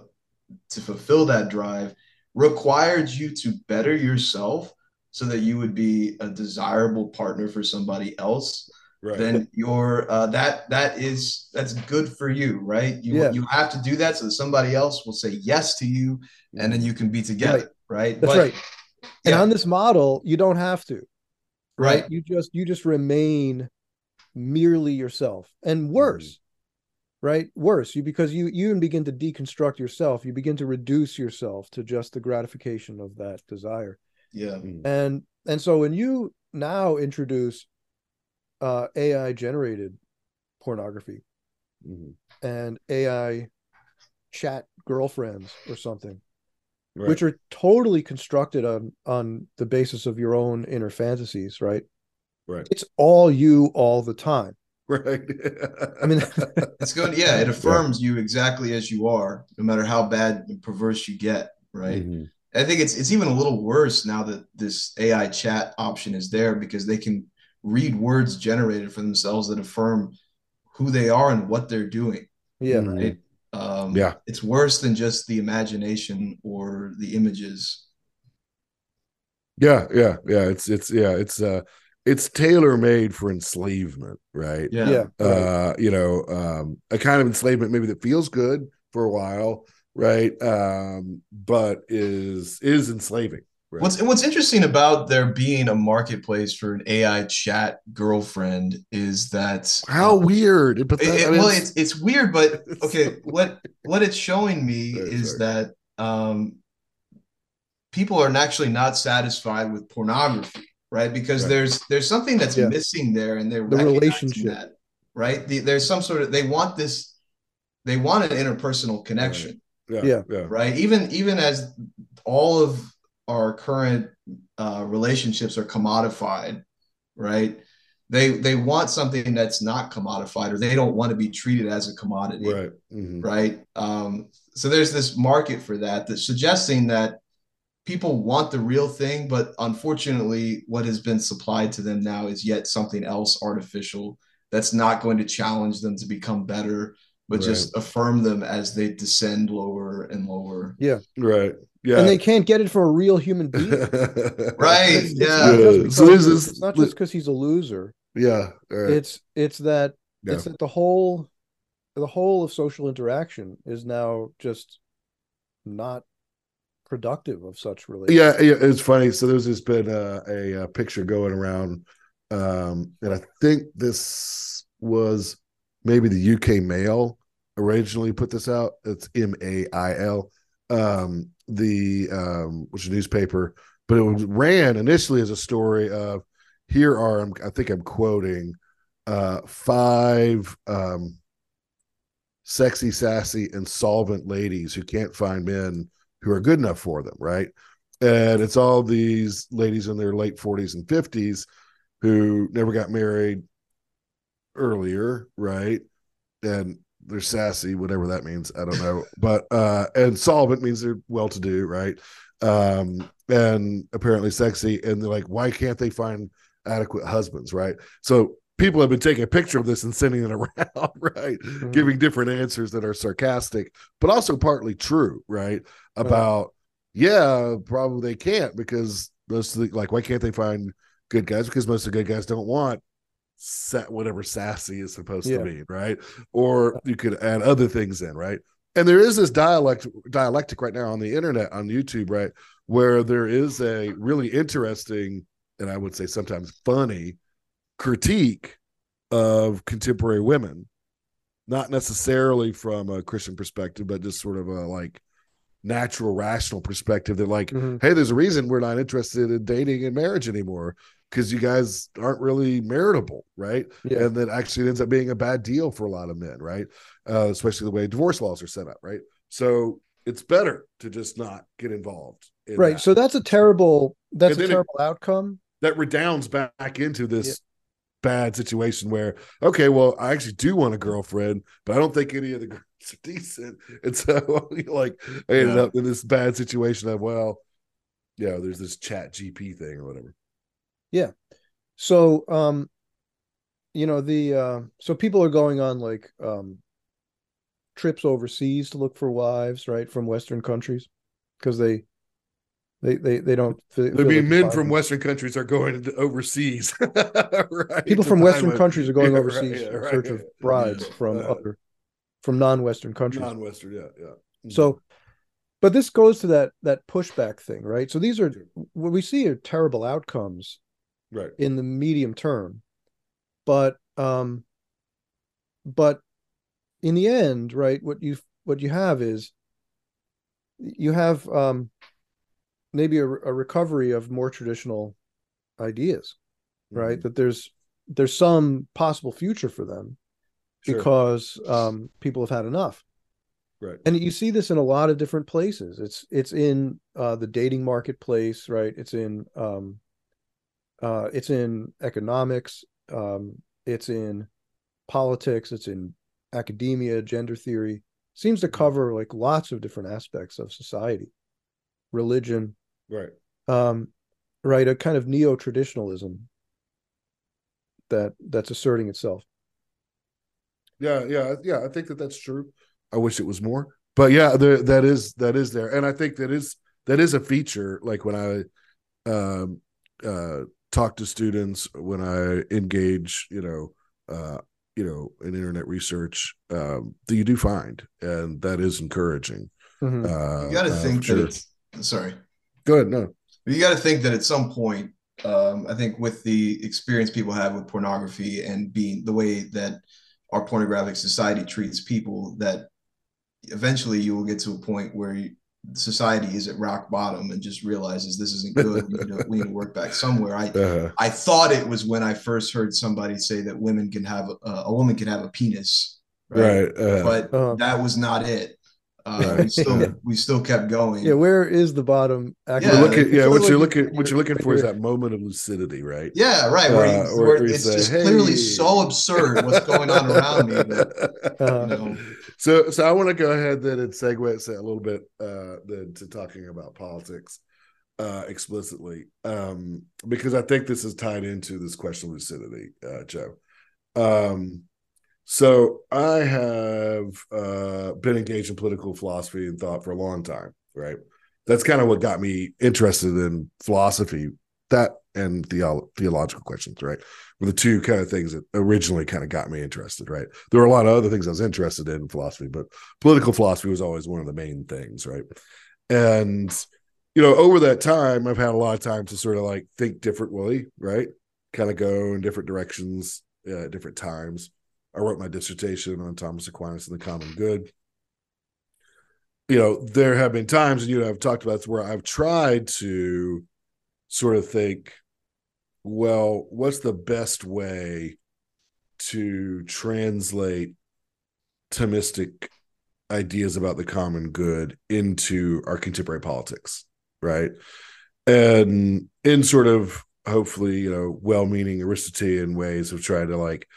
to fulfill that drive required you to better yourself so that you would be a desirable partner for somebody else right. then your uh, that that is that's good for you right you Yeah. you have to do that so that somebody else will say yes to you and then you can be together right, That's But- right. And yeah. on this model, you don't have to. right You just you just remain merely yourself. And worse, right? Worse, you because you you even begin to deconstruct yourself. You begin to reduce yourself to just the gratification of that desire. yeah And and so when you now introduce uh AI generated pornography Mhm. and AI chat girlfriends or something, Right. which are totally constructed on on the basis of your own inner fantasies, right? right. It's all you all the time. Right. I mean, <laughs> it's good yeah it affirms you exactly as you are no matter how bad and perverse you get right Mhm. I think it's it's even a little worse now that this AI chat option is there because they can read words generated for themselves that affirm who they are and what they're doing. yeah, Mhm. Right? Um, Yeah. it's worse than just the imagination or the images. Yeah, yeah, yeah. It's it's yeah, it's uh it's tailor made for enslavement, right? Yeah, yeah, right. Uh, you know, um, a kind of enslavement maybe that feels good for a while, right? Um, but is is enslaving. Right? What's what's interesting about there being a marketplace for an AI chat girlfriend is that how weird? But that, it- I mean, well, it's- it's weird, but <laughs> okay. What what it's showing me <laughs> Sorry, is sorry. that um, people are actually not satisfied with pornography, right? Because Right. there's there's something that's Yeah. missing there, and they're The relationship. that, right? The, there's some sort of they want this, they want an interpersonal connection, yeah, yeah. yeah, right? Even even as all of our current uh, relationships are commodified, right? They they want something that's not commodified, or they don't want to be treated as a commodity, right. Mhm. right? Um, so there's this market for that that's suggesting that people want the real thing, but unfortunately, what has been supplied to them now is yet something else artificial that's not going to challenge them to become better, but just affirm them as they descend lower and lower. Yeah. Right. Yeah. And they can't get it from a real human <laughs> being. Right? It's, it's Yeah. not just Yeah. because So this he's- is- it's not just because he's a loser. yeah. All right. It's it's that Yeah. it's that the whole the whole of social interaction is now just not productive of such relationships. yeah, yeah, it's funny. So there's just been a, a, uh picture going around, um, and I think this was maybe the UK Mail originally put this out. It's M A I L, um, the um, which is newspaper, but it was ran initially as a story of here are I think I'm quoting uh, five um, sexy, sassy, and solvent ladies who can't find men who are good enough for them, right? And it's all these ladies in their late 40s and 50s who never got married earlier, right? And they're sassy, whatever that means. I don't know. but uh and solvent means they're well to do, right? Um and apparently sexy. And they're like, why can't they find adequate husbands, right? So people have been taking a picture of this and sending it <laughs> around, right? Mhm. Giving different answers that are sarcastic, but also partly true, right? About yeah, probably they can't because most of the like, why can't they find good guys? Because most of the good guys don't want sa- whatever sassy is supposed Yeah. to mean, right? Or you could add other things in, right? And there is this dialect dialectic right now on the internet on YouTube, right, where there is a really interesting and I would say sometimes funny critique of contemporary women, not necessarily from a Christian perspective, but just sort of a like natural, rational perspective that like, Mhm. hey, there's a reason we're not interested in dating and marriage anymore because you guys aren't really meritable, right? Yeah. And that actually ends up being a bad deal for a lot of men, right? Uh, especially the way divorce laws are set up, right? So it's better to just not get involved. in right. that. So that's a terrible that's a then it- terrible outcome. that redounds back into this bad situation where okay well i actually do want a girlfriend but i don't think any of the <laughs> girls are decent. And so <laughs> like I ended Yeah. up in this bad situation of well, yeah, there's this chat GP thing or whatever. So, um, you know, the uh, so people are going on like um, trips overseas to look for wives, right, from Western countries, because they, they, they, they don't. Feel, I mean, men from. Western countries are going overseas. <laughs> right? people from Western countries are going <laughs> Yeah, overseas yeah, in right, search of brides Yeah. from Uh, other, from non-Western countries. non-Western, yeah, yeah. Mhm. So, but this goes to that that pushback thing, right? So these are what we see are terrible outcomes right, in the medium term. But um but in the end right what you what you have is you have um maybe a, a recovery of more traditional ideas right? Mhm. that there's there's some possible future for them Sure. because um people have had enough. Right, and you see this in a lot of different places. It's it's in uh the dating marketplace right? It's in um uh it's in economics um it's in politics it's in academia gender theory seems to cover like lots of different aspects of society religion right. um right a kind of neo-traditionalism that that's asserting itself Yeah, yeah, yeah. I think that that's true. I wish it was more, but yeah, there that is that is there, and I think that is that is a feature. Like when I um, uh, talk to students, when I engage, you know, uh, you know, in internet research, um, that you do find, and that is encouraging. Mhm. Uh, You got to uh, think for that sure. it's sorry. Go ahead. No. You got to think that at some point, um, I think with the experience people have with pornography and being the way that our pornographic society treats people, that eventually you will get to a point where you, society is at rock bottom and just realizes this isn't <laughs> good. we, need to, we need to work back somewhere. I Uh, I thought it was when I first heard somebody say that women can have a, a woman can have a penis, right. Uh, But Uh-huh. that was not it. Uh, We still we still kept going. yeah where is the bottom Yeah, you're looking, yeah. What you're like looking, what you're looking for is that moment of lucidity, right? Yeah, right. Where, Uh, you, where- where where it's say, just clearly so absurd what's going on around me. That, Uh, <laughs> you know, So, so I want to go ahead then and segue say a little bit uh, then to talking about politics uh, explicitly, um, because I think this is tied into this question of lucidity, uh, Joe. Um, so I have uh, been engaged in political philosophy and thought for a long time, right? That's kind of what got me interested in philosophy, that and theo- theological questions, right? Were the two kind of things that originally kind of got me interested, right? There were a lot of other things I was interested in in philosophy, but political philosophy was always one of the main things, right? And you know, over that time, I've had a lot of time to sort of like think differently, right? Kind of go in different directions uh, at different times. I wrote my dissertation on Thomas Aquinas and the common good. You know, there have been times, and you know, I've talked about this where I've tried to sort of think, well, what's the best way to translate Thomistic ideas about the common good into our contemporary politics, right? And in sort of hopefully, you know, well-meaning Aristotelian ways of trying to like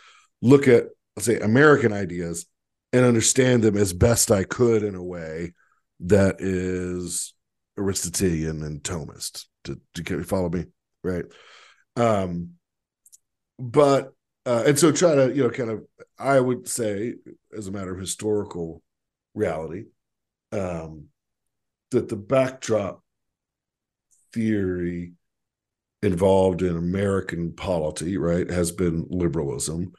look at, let's say, American ideas and understand them as best I could in a way that is Aristotelian and Thomist. To, to follow me, right? Um, but uh, and so try to you know kind of I would say as a matter of historical reality um, that the backdrop theory involved in American polity, right, has been liberalism.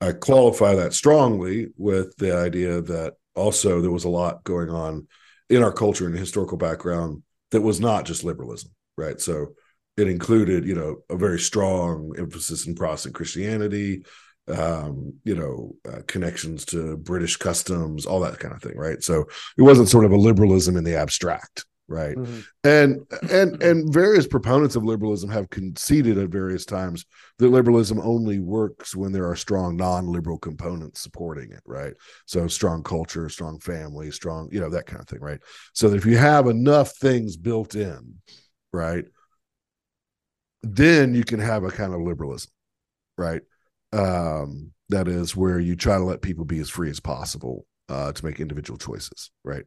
I qualify that strongly with the idea that also there was a lot going on in our culture and historical background that was not just liberalism, right? So it included, you know, a very strong emphasis in Protestant Christianity, um, you know, uh, connections to British customs, all that kind of thing, right? So it wasn't sort of a liberalism in the abstract, right? mhm. and and and various proponents of liberalism have conceded at various times that liberalism only works when there are strong non-liberal components supporting it right so strong culture strong family strong you know that kind of thing right so that if you have enough things built in right then you can have a kind of liberalism right um that is where you try to let people be as free as possible uh, to make individual choices, right?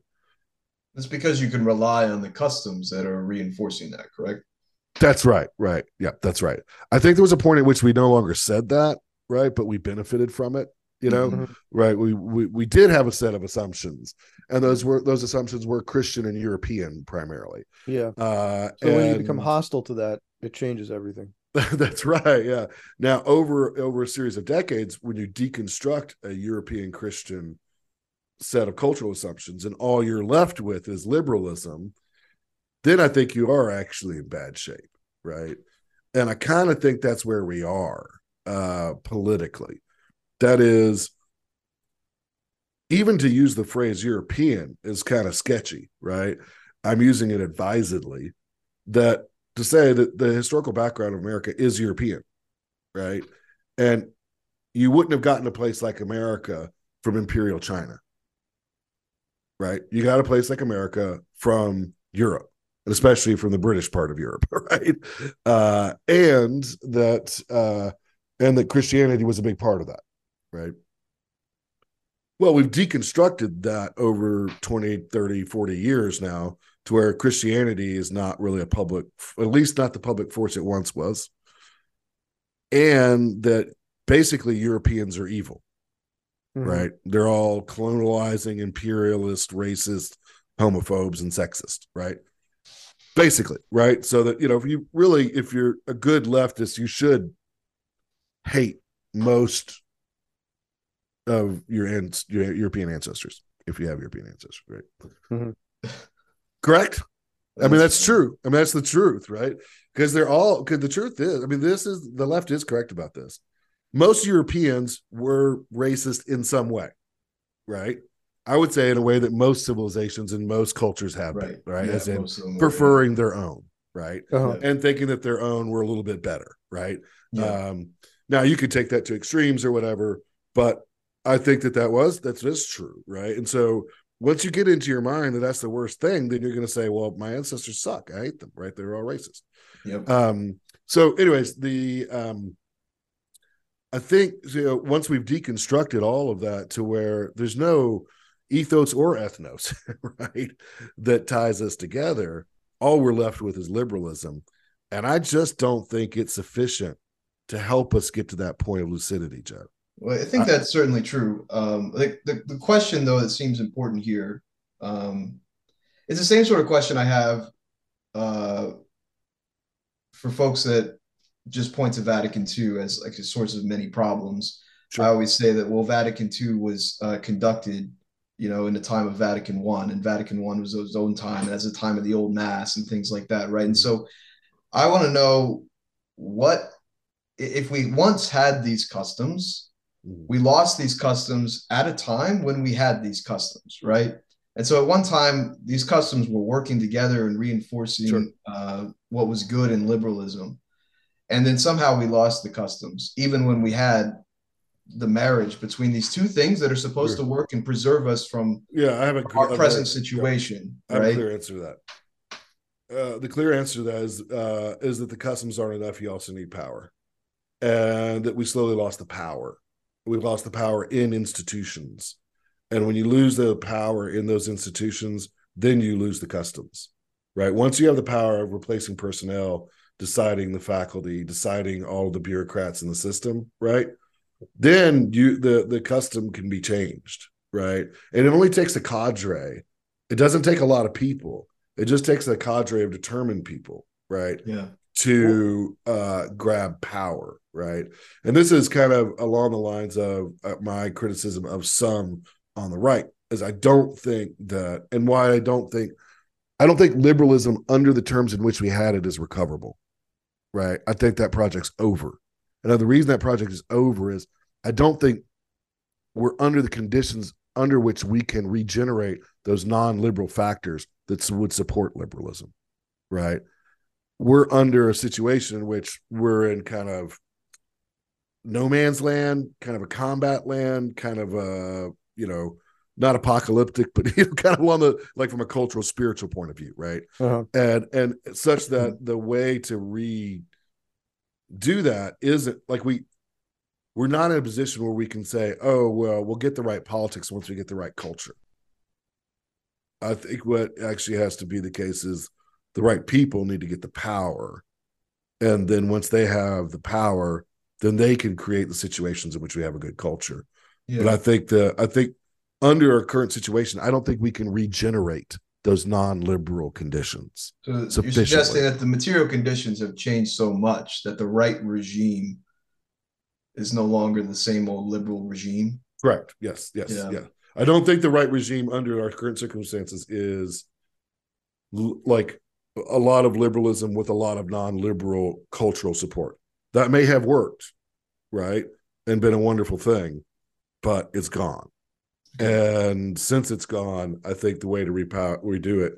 That's because you can rely on the customs that are reinforcing that, correct? That's right, right. Yeah, that's right. I think there was a point at which we no longer said that, right? But we benefited from it, you know, Mhm. right? We, we we did have a set of assumptions, and those were those assumptions were Christian and European primarily. Yeah. Uh, So when you become hostile to that, it changes everything. <laughs> That's right. Yeah. Now, over over a series of decades, when you deconstruct a European Christian set of cultural assumptions, and all you're left with is liberalism, then I think you are actually in bad shape, right? And I kind of think that's where we are uh, politically. That is, even to use the phrase European is kind of sketchy, right? I'm using it advisedly. That to say that the historical background of America is European, right? And you wouldn't have gotten a place like America from Imperial China, right? You got a place like America from Europe, and especially from the British part of Europe, <laughs> right? Uh, and that uh, and that Christianity was a big part of that, right? Well, we've deconstructed that over 20, 30, 40 years now to where Christianity is not really a public, at least not the public force it once was. And that basically Europeans are evil, Mhm. right? They're all colonializing, imperialist, racist, homophobes, and sexist, right? Basically, right? So that, you know, if you really, if you're a good leftist, you should hate most of your, ans- your European ancestors if you have European ancestors, right? Mhm. Correct. I mean, that's true. I mean, that's the truth, right? Because they're all because the truth is, I mean, this is the left is correct about this. Most Europeans were racist in some way, right? I would say in a way that most civilizations and most cultures have Right. been, right? Yeah, As in most of them were. preferring their own, right? Uh-huh. And thinking that their own were a little bit better, right? Yeah. Um, now you could take that to extremes or whatever, but I think that that was that's just true, right? And so once you get into your mind that that's the worst thing, then you're going to say, "Well, my ancestors suck. I hate them." Right? They're all racist. Yep. Um, so, anyways, the um, I think you know once we've deconstructed all of that to where there's no ethos or ethnos, <laughs> right, that ties us together, all we're left with is liberalism, and I just don't think it's sufficient to help us get to that point of lucidity, Joe. Well, I think I- that's certainly true. Um, the, the the question though that seems important here um, is the same sort of question I have uh, for folks that just point to Vatican II as like a source of many problems. Sure. I always say that well, Vatican II was uh, conducted, you know, in the time of Vatican One, and Vatican One was its own time as the time of the Old Mass and things like that, right? And so, I want to know what if we once had these customs Mhm. we lost these customs at a time when we had these customs, right? And so at one time, these customs were working together and reinforcing Sure. uh, what was good in liberalism. And then somehow we lost the customs, even when we had the marriage between these two things that are supposed Sure. to work and preserve us from Yeah, I have a our a present very- situation, I have a clear answer to that. Uh, the clear answer to that is uh, is that the customs aren't enough. You also need power, and that we slowly lost the power. We've lost the power in institutions, and when you lose the power in those institutions, then you lose the customs. Right. Once you have the power of replacing personnel, deciding the faculty, deciding all the bureaucrats in the system, right? Then you the the custom can be changed, right? And it only takes a cadre. It doesn't take a lot of people. It just takes a cadre of determined people, right? Yeah. to uh, grab power, right? And this is kind of along the lines of uh, my criticism of some on the right, is I don't think that, and why I don't think, I don't think liberalism under the terms in which we had it is recoverable, right? I think that project's over. And the reason that project is over is I don't think we're under the conditions under which we can regenerate those non-liberal factors that would support liberalism, right? we're under a situation in which we're in kind of no man's land, kind of a combat land, kind of a you know not apocalyptic, but <laughs> you know kind of on the like from a cultural spiritual point of view, right? Uh-huh. And and such that the way to re do that isn't like we we're not in a position where we can say, "Oh, well, we'll get the right politics once we get the right culture." I think what actually has to be the case is the right people need to get the power, and then once they have the power, then they can create the situations in which we have a good culture. Yeah. But I think the I think under our current situation, I don't think we can regenerate those non-liberal conditions. So you're suggesting that the material conditions have changed so much that the right regime is no longer the same old liberal regime. Correct. Yes. Yes. Yeah. yeah. I don't think the right regime under our current circumstances is l- like a lot of liberalism with a lot of non-liberal cultural support. That may have worked, right, and been a wonderful thing, but it's gone. And since it's gone, I think the way to repower redo it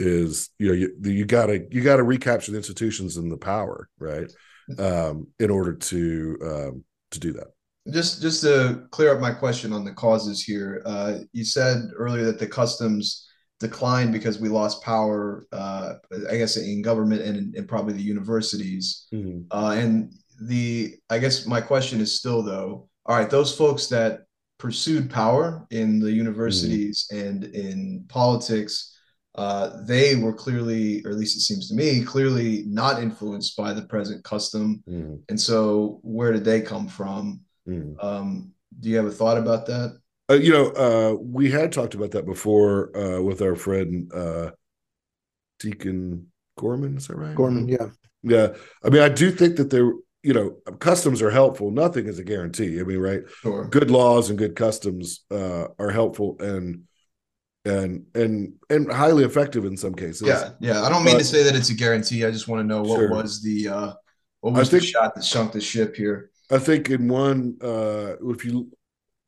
is you know you you gotta you gotta recapture the institutions and the power right um, in order to um, to do that. Just just to clear up my question on the causes here, uh, you said earlier that the customs declined because we lost power, uh, I guess in government and probably the universities. Mm-hmm. Uh, and the I guess my question is still though, all right, those folks that pursued power in the universities mm-hmm. and in politics, uh, they were clearly, or at least it seems to me, clearly not influenced by the present custom. Mm-hmm. And so, where did they come from? Mm-hmm. Um, do you have a thought about that? Uh, you know, uh, we had talked about that before uh, with our friend uh, Deacon Gorman. Is that right? Gorman, yeah, yeah. I mean, I do think that there you know, customs are helpful. Nothing is a guarantee. I mean, right? Sure. Good laws and good customs uh, are helpful and and and and highly effective in some cases. Yeah, yeah. I don't mean but, to say that it's a guarantee. I just want to know what sure. was the uh, what was I the think, shot that sunk the ship here. I think in one, uh, if you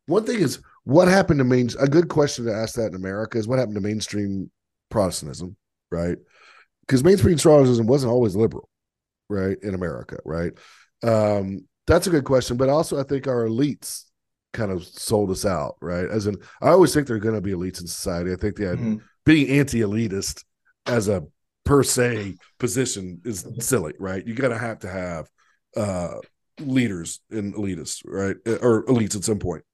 one thing is what happened to main. A good question to ask that in America is what happened to mainstream Protestantism, right? Because mainstream Protestantism wasn't always liberal, right, in America, right? Um, that's a good question, but also I think our elites kind of sold us out, right? As in, I always think there are going to be elites in society. I think that mm-hmm. being anti-elitist as a per se position is silly, right? You got to have to have uh, leaders and elitists, right, or elites at some point.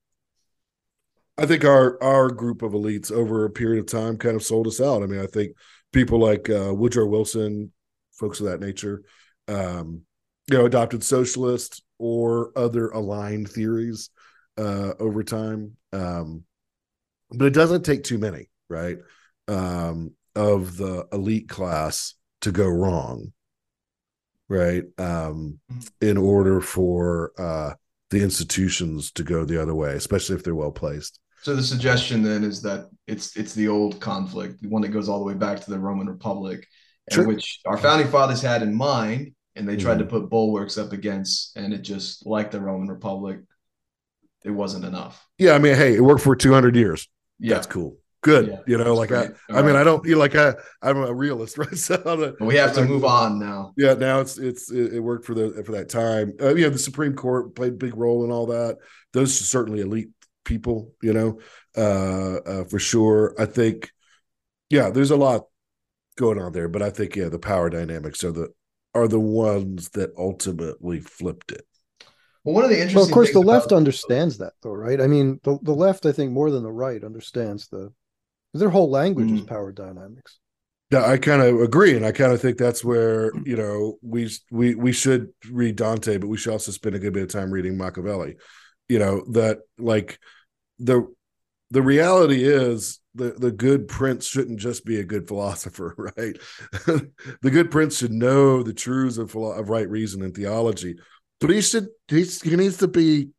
I think our our group of elites over a period of time kind of sold us out. I mean, I think people like uh, Woodrow Wilson, folks of that nature, um, you know adopted socialist or other aligned theories uh, over time. Um, but it doesn't take too many, right? Um, of the elite class to go wrong, right? Um, mm-hmm. in order for uh, the institutions to go the other way, especially if they're well placed. So the suggestion then is that it's it's the old conflict, the one that goes all the way back to the Roman Republic, and which our founding fathers had in mind and they tried mm-hmm. to put bulwarks up against, and it just like the Roman Republic, it wasn't enough. Yeah, I mean, hey, it worked for 200 years. Yeah, that's cool. Good, yeah, you know, like great. I, All I mean, I don't, you know, like I, I'm a realist, <laughs> right? So we have to move on now. Yeah, now it's it's it, worked for the for that time. Uh, yeah, the Supreme Court played a big role in all that. Those are certainly elite people, you know, uh, uh, for sure. I think, yeah, there's a lot going on there, but I think yeah, the power dynamics are the are the ones that ultimately flipped it. Well, one of the interesting. Well, of course, the left understands that, though, right? I mean, the, the left, I think, more than the right, understands the their whole language mm. is power dynamics. Yeah, I kind of agree, and I kind of think that's where you know we we we should read Dante, but we should also spend a good bit of time reading Machiavelli. You know that like the the reality is the, the good prince shouldn't just be a good philosopher, <laughs> right? <laughs> the good prince should know the truths of, of right reason and theology, but he should he, he needs to be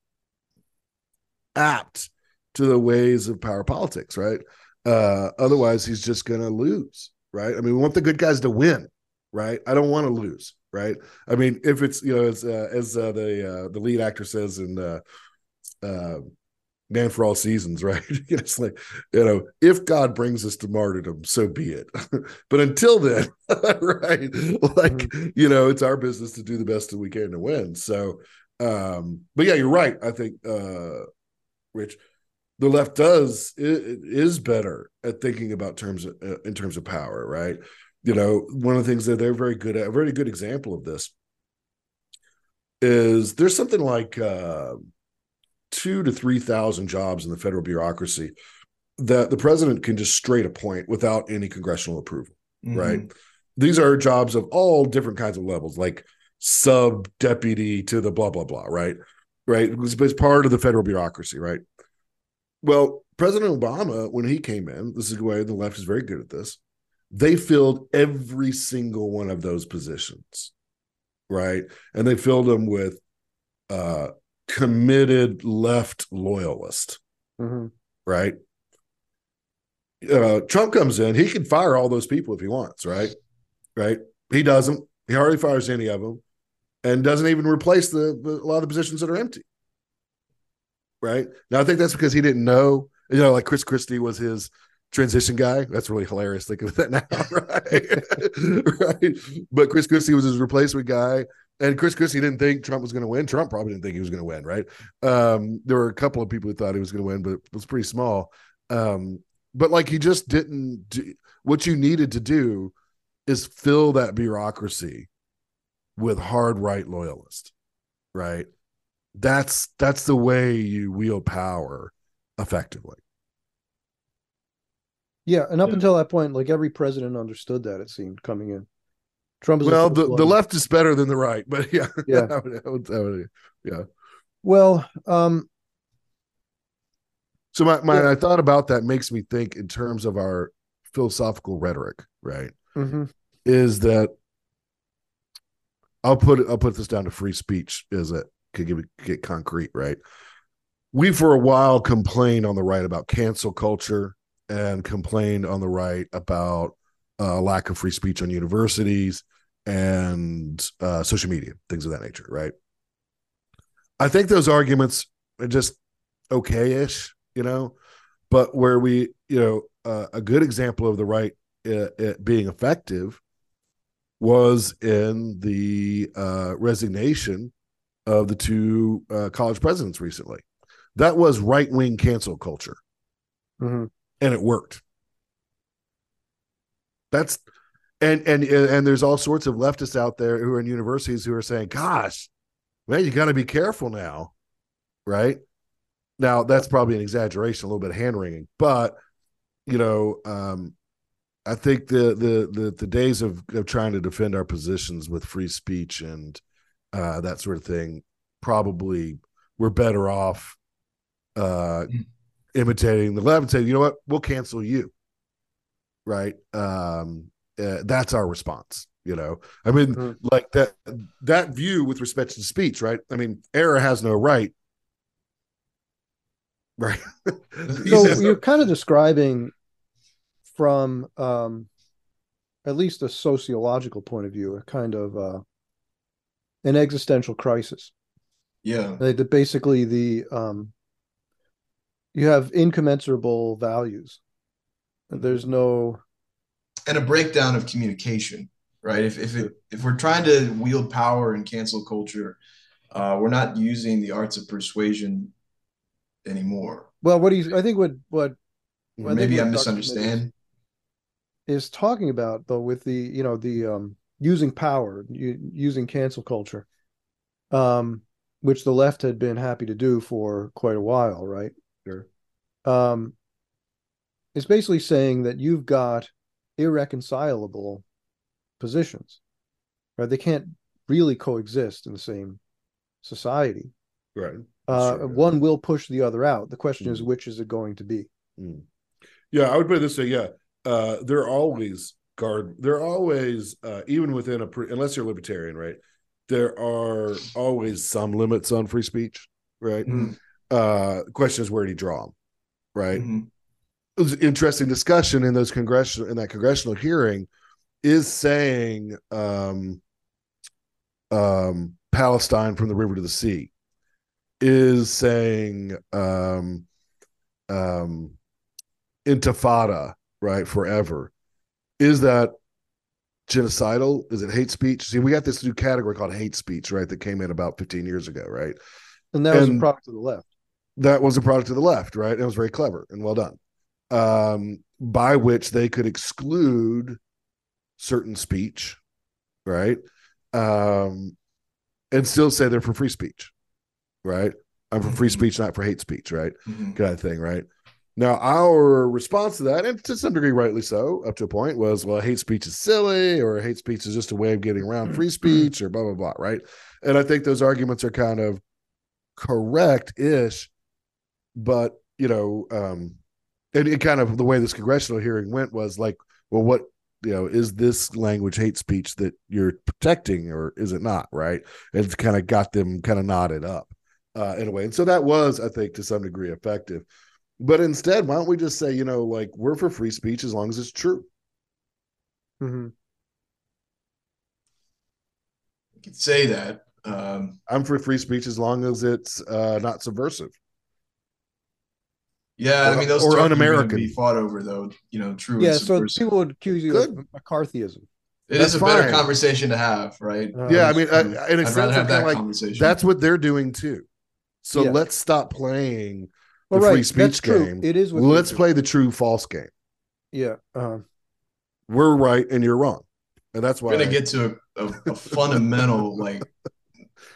apt to the ways of power politics, right? Uh, otherwise, he's just going to lose, right? I mean, we want the good guys to win, right? I don't want to lose, right? I mean, if it's you know as uh, as uh, the uh, the lead actor says in uh, uh, man for all seasons, <laughs> right? it's like, you know, if God brings us to martyrdom, so be it. <laughs> but until then, <laughs> right? Like, mm-hmm. you know, it's our business to do the best that we can to win. So, um, but yeah, you're right. I think, uh, Rich, the left does it, it is better at thinking about terms of, uh, in terms of power, right? You know, one of the things that they're very good at, a very good example of this is there's something like uh, two to three thousand jobs in the federal bureaucracy that the president can just straight appoint without any congressional approval. Mhm. Right. These are jobs of all different kinds of levels, like sub deputy to the blah blah blah. Right. Right. It's, it's part of the federal bureaucracy. Right. Well, President Obama, when he came in, this is the way the left is very good at this. They filled every single one of those positions, right? And they filled them with uh, committed left loyalists, Mhm. right? Uh, Trump comes in, he can fire all those people if he wants, right? Right? He doesn't. He hardly fires any of them, and doesn't even replace the, the a lot of the positions that are empty. Right now, I think that's because he didn't know. You know, like Chris Christie was his transition guy. That's really hilarious thinking of that now, <laughs> right? <laughs> right. But Chris Christie was his replacement guy. And Chris Christie didn't think Trump was going to win. Trump probably didn't think he was going to win, right? Um, there were a couple of people who thought he was going to win, but it was pretty small. Um, but like he just didn't do what you needed to do is fill that bureaucracy with hard right loyalists, right? That's that's the way you wield power effectively. Yeah, and up Yeah. until that point, like every president understood that it seemed coming in. Trump is Well, the, the left is better than the right, but yeah, <laughs> Yeah. I would- I would- I would- yeah. Well, um, So my, my Yeah. I thought about that makes me think in terms of our philosophical rhetoric, right? mhm. Is that I'll put it I'll put this down to free speech as it could give get concrete, right? We for a while complained on the right about cancel culture and complained on the right about uh, lack of free speech on universities and uh, social media, things of that nature, right? I think those arguments are just okay-ish, you know, but where we, you know, uh, a good example of the right uh, it being effective was in the uh, resignation of the two uh, college presidents recently. That was right-wing cancel culture, Mhm. and it worked. That's and and and there's all sorts of leftists out there who are in universities who are saying, "Gosh, man, you got to be careful now." Right? Now, that's probably an exaggeration, a little bit of hand wringing, but you know, um, I think the the the the days of of trying to defend our positions with free speech and uh, that sort of thing probably we're better off uh, imitating the left and saying, you know what, we'll cancel you, right? Um, uh, that's our response. You know, I mean, Mhm. like that that view with respect to speech, right? I mean, error has no right, right? <laughs> <laughs> So you're kind of describing from um, at least a sociological point of view, a kind of uh, an existential crisis. Yeah. Like the, basically, the um, you have incommensurable values. There's no and a breakdown of communication, right? If if it, if we're trying to wield power and cancel culture, uh, we're not using the arts of persuasion anymore. well. What do you? I think what what Well, Maybe I Dr. misunderstand. is talking about though with the you know the um using power using cancel culture um which the left had been happy to do for quite a while right Sure. um it's basically saying that you've got irreconcilable positions right they can't really coexist in the same society right. uh Sure. one will push the other out the question is Mhm. which is it going to be Mm. Yeah, I would put it this way. Yeah, uh, they're always guard. They're always uh, even within a pre- unless you're libertarian, right? There are always some limits on free speech, right? Mhm. Uh, the question is where do you draw them, right? Mhm. It was an interesting discussion in those congressional in that congressional hearing is saying um, um, Palestine from the river to the sea is saying um, um, intifada right forever. Is that genocidal? Is it hate speech? See we got this new category called hate speech right that came in about 15 years ago right? And that was a And- product of the left. that was a product of the left, right? And it was very clever and well done. Um, by which they could exclude certain speech, right? Um, and still say they're for free speech, right? I'm for free mm-hmm. speech, not for hate speech, right? Mm-hmm. Kind of thing, right? Now, our response to that, and to some degree, rightly so, up to a point, was, well, hate speech is silly, or hate speech is just a way of getting around free <clears throat> speech, or blah, blah, blah, right? And I think those arguments are kind of correct ish, but, you know, um, and it kind of the way this congressional hearing went was like, well, what, you know, is this language hate speech that you're protecting, or is it not, right? And it's kind of got them kind of knotted up uh, in a way. And so that was, I think, to some degree effective but instead, why don't we just say, you know, like we're for free speech as long as it's true? Mm-hmm. You could say that. Um, I'm for free speech as long as it's uh, not subversive. Yeah, or, I mean those or un-American be fought over though. You know, true. Yeah, so people would accuse you Good. of McCarthyism. It that's is a fine. better conversation to have, right? Uh, yeah, I mean, uh, in a I'd sense, have that like, conversation. That's what they're doing too. So yeah. let's stop playing the well, free speech game. It is. Let's play the true false game. Yeah. Uh-huh. We're right and you're wrong. And that's why we're going to get to a, a, a fundamental like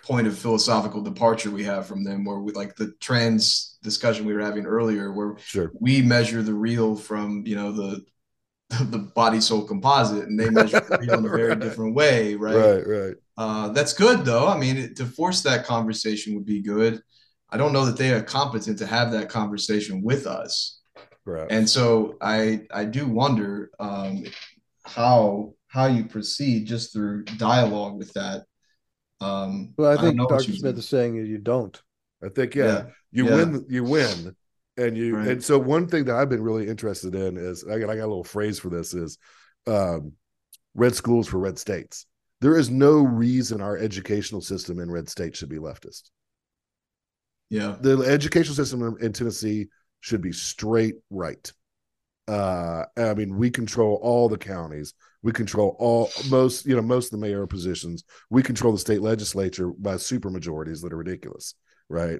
point of philosophical departure we have from them where we like the trans discussion we were having earlier where sure. we measure the real from, you know, the <laughs> the body soul composite and they measure the real in a very <laughs> different way, right? Right, right. Uh, that's good though. I mean, it, to force that conversation would be good. I don't know that they are competent to have that conversation with us. Right. And so I I do wonder um, how how you proceed just through dialogue with that. Um, well, I think I Dr. Smith is saying you don't. I think yeah, yeah. you yeah. win, you win, and you right. and so one thing that I've been really interested in is I got I got a little phrase for this is um, red schools for red states. There is no reason our educational system in red states should be leftist. Yeah. The educational system in Tennessee should be straight right. Uh, I mean, we control all the counties. We control all most, you know, most of the mayor positions. We control the state legislature by super majorities that are ridiculous, right?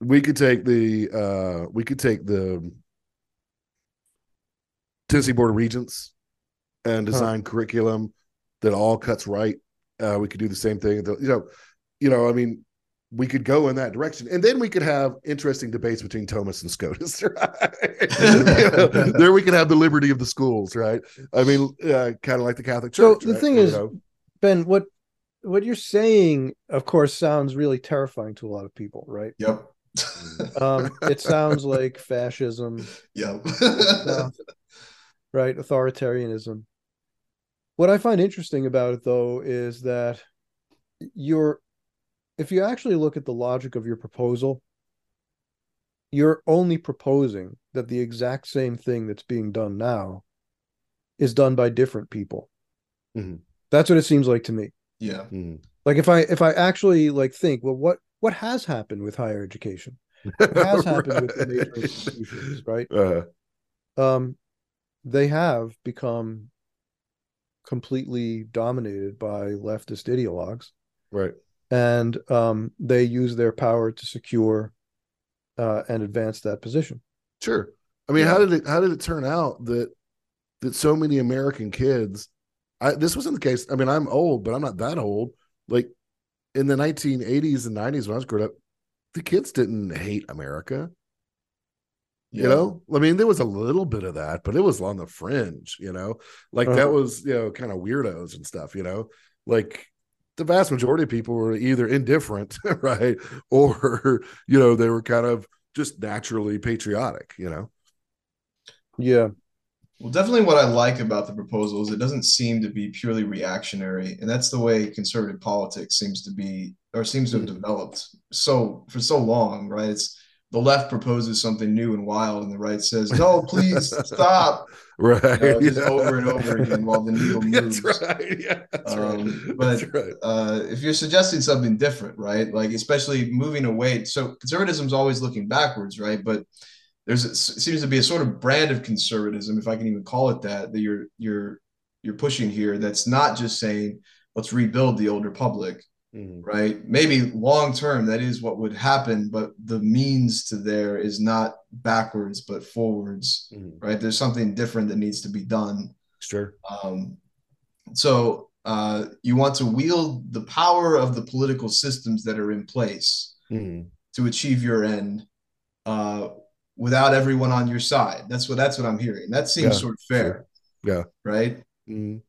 We could take the uh, we could take the Tennessee Board of Regents and design huh. curriculum that all cuts right. Uh, we could do the same thing. You know, you know, I mean, we could go in that direction, and then we could have interesting debates between Thomas and Scotus. <laughs> Right? you know, there we can have the liberty of the schools, right? I mean, uh, kind of like the Catholic Church. So the right? thing you is, know? Ben, what what you're saying, of course, sounds really terrifying to a lot of people, right? Yep. <laughs> um, it sounds like fascism. Yep. right, authoritarianism. What I find interesting about it, though, is that you're if you actually look at the logic of your proposal, you're only proposing that the exact same thing that's being done now is done by different people. Mm-hmm. That's what it seems like to me. Yeah. Mm-hmm. Like if I if I actually like think, well, what what has happened with higher education? What has <laughs> happened right. with the major institutions, right? Uh-huh. Um, they have become completely dominated by leftist ideologues. Right and um, they use their power to secure uh, and advance that position. Sure. I mean, yeah. how did it how did it turn out that that so many American kids? I, this wasn't the case. I mean, I'm old, but I'm not that old. Like in the 1980s and 90s when I was growing up, the kids didn't hate America. Yeah. You know, I mean, there was a little bit of that, but it was on the fringe. You know, like uh-huh. that was you know kind of weirdos and stuff. You know, like the vast majority of people were either indifferent, <laughs> right, or you know they were kind of just naturally patriotic, you know. Yeah. Well, definitely what I like about the proposal is it doesn't seem to be purely reactionary, and that's the way conservative politics seems to be or seems to have mm-hmm. developed so for so long, right? It's the left proposes something new and wild, and the right says, "No, please <laughs> stop." Right, you know, just yeah. over and over again while the needle <laughs> moves. That's right. Yeah, that's um, right. But right. Uh, if you're suggesting something different, right? Like especially moving away, so conservatism's always looking backwards, right? But there's it seems to be a sort of brand of conservatism, if I can even call it that, that you're you're you're pushing here. That's not just saying let's rebuild the old republic mm-hmm. right? Maybe long term, that is what would happen, but the means to there is not backwards, but forwards, mm-hmm. right? There's something different that needs to be done. Sure. Um, so uh, you want to wield the power of the political systems that are in place mm-hmm. to achieve your end uh, without everyone on your side. That's what that's what I'm hearing. That seems Yeah, sort of fair, sure. Yeah. right? Mhm.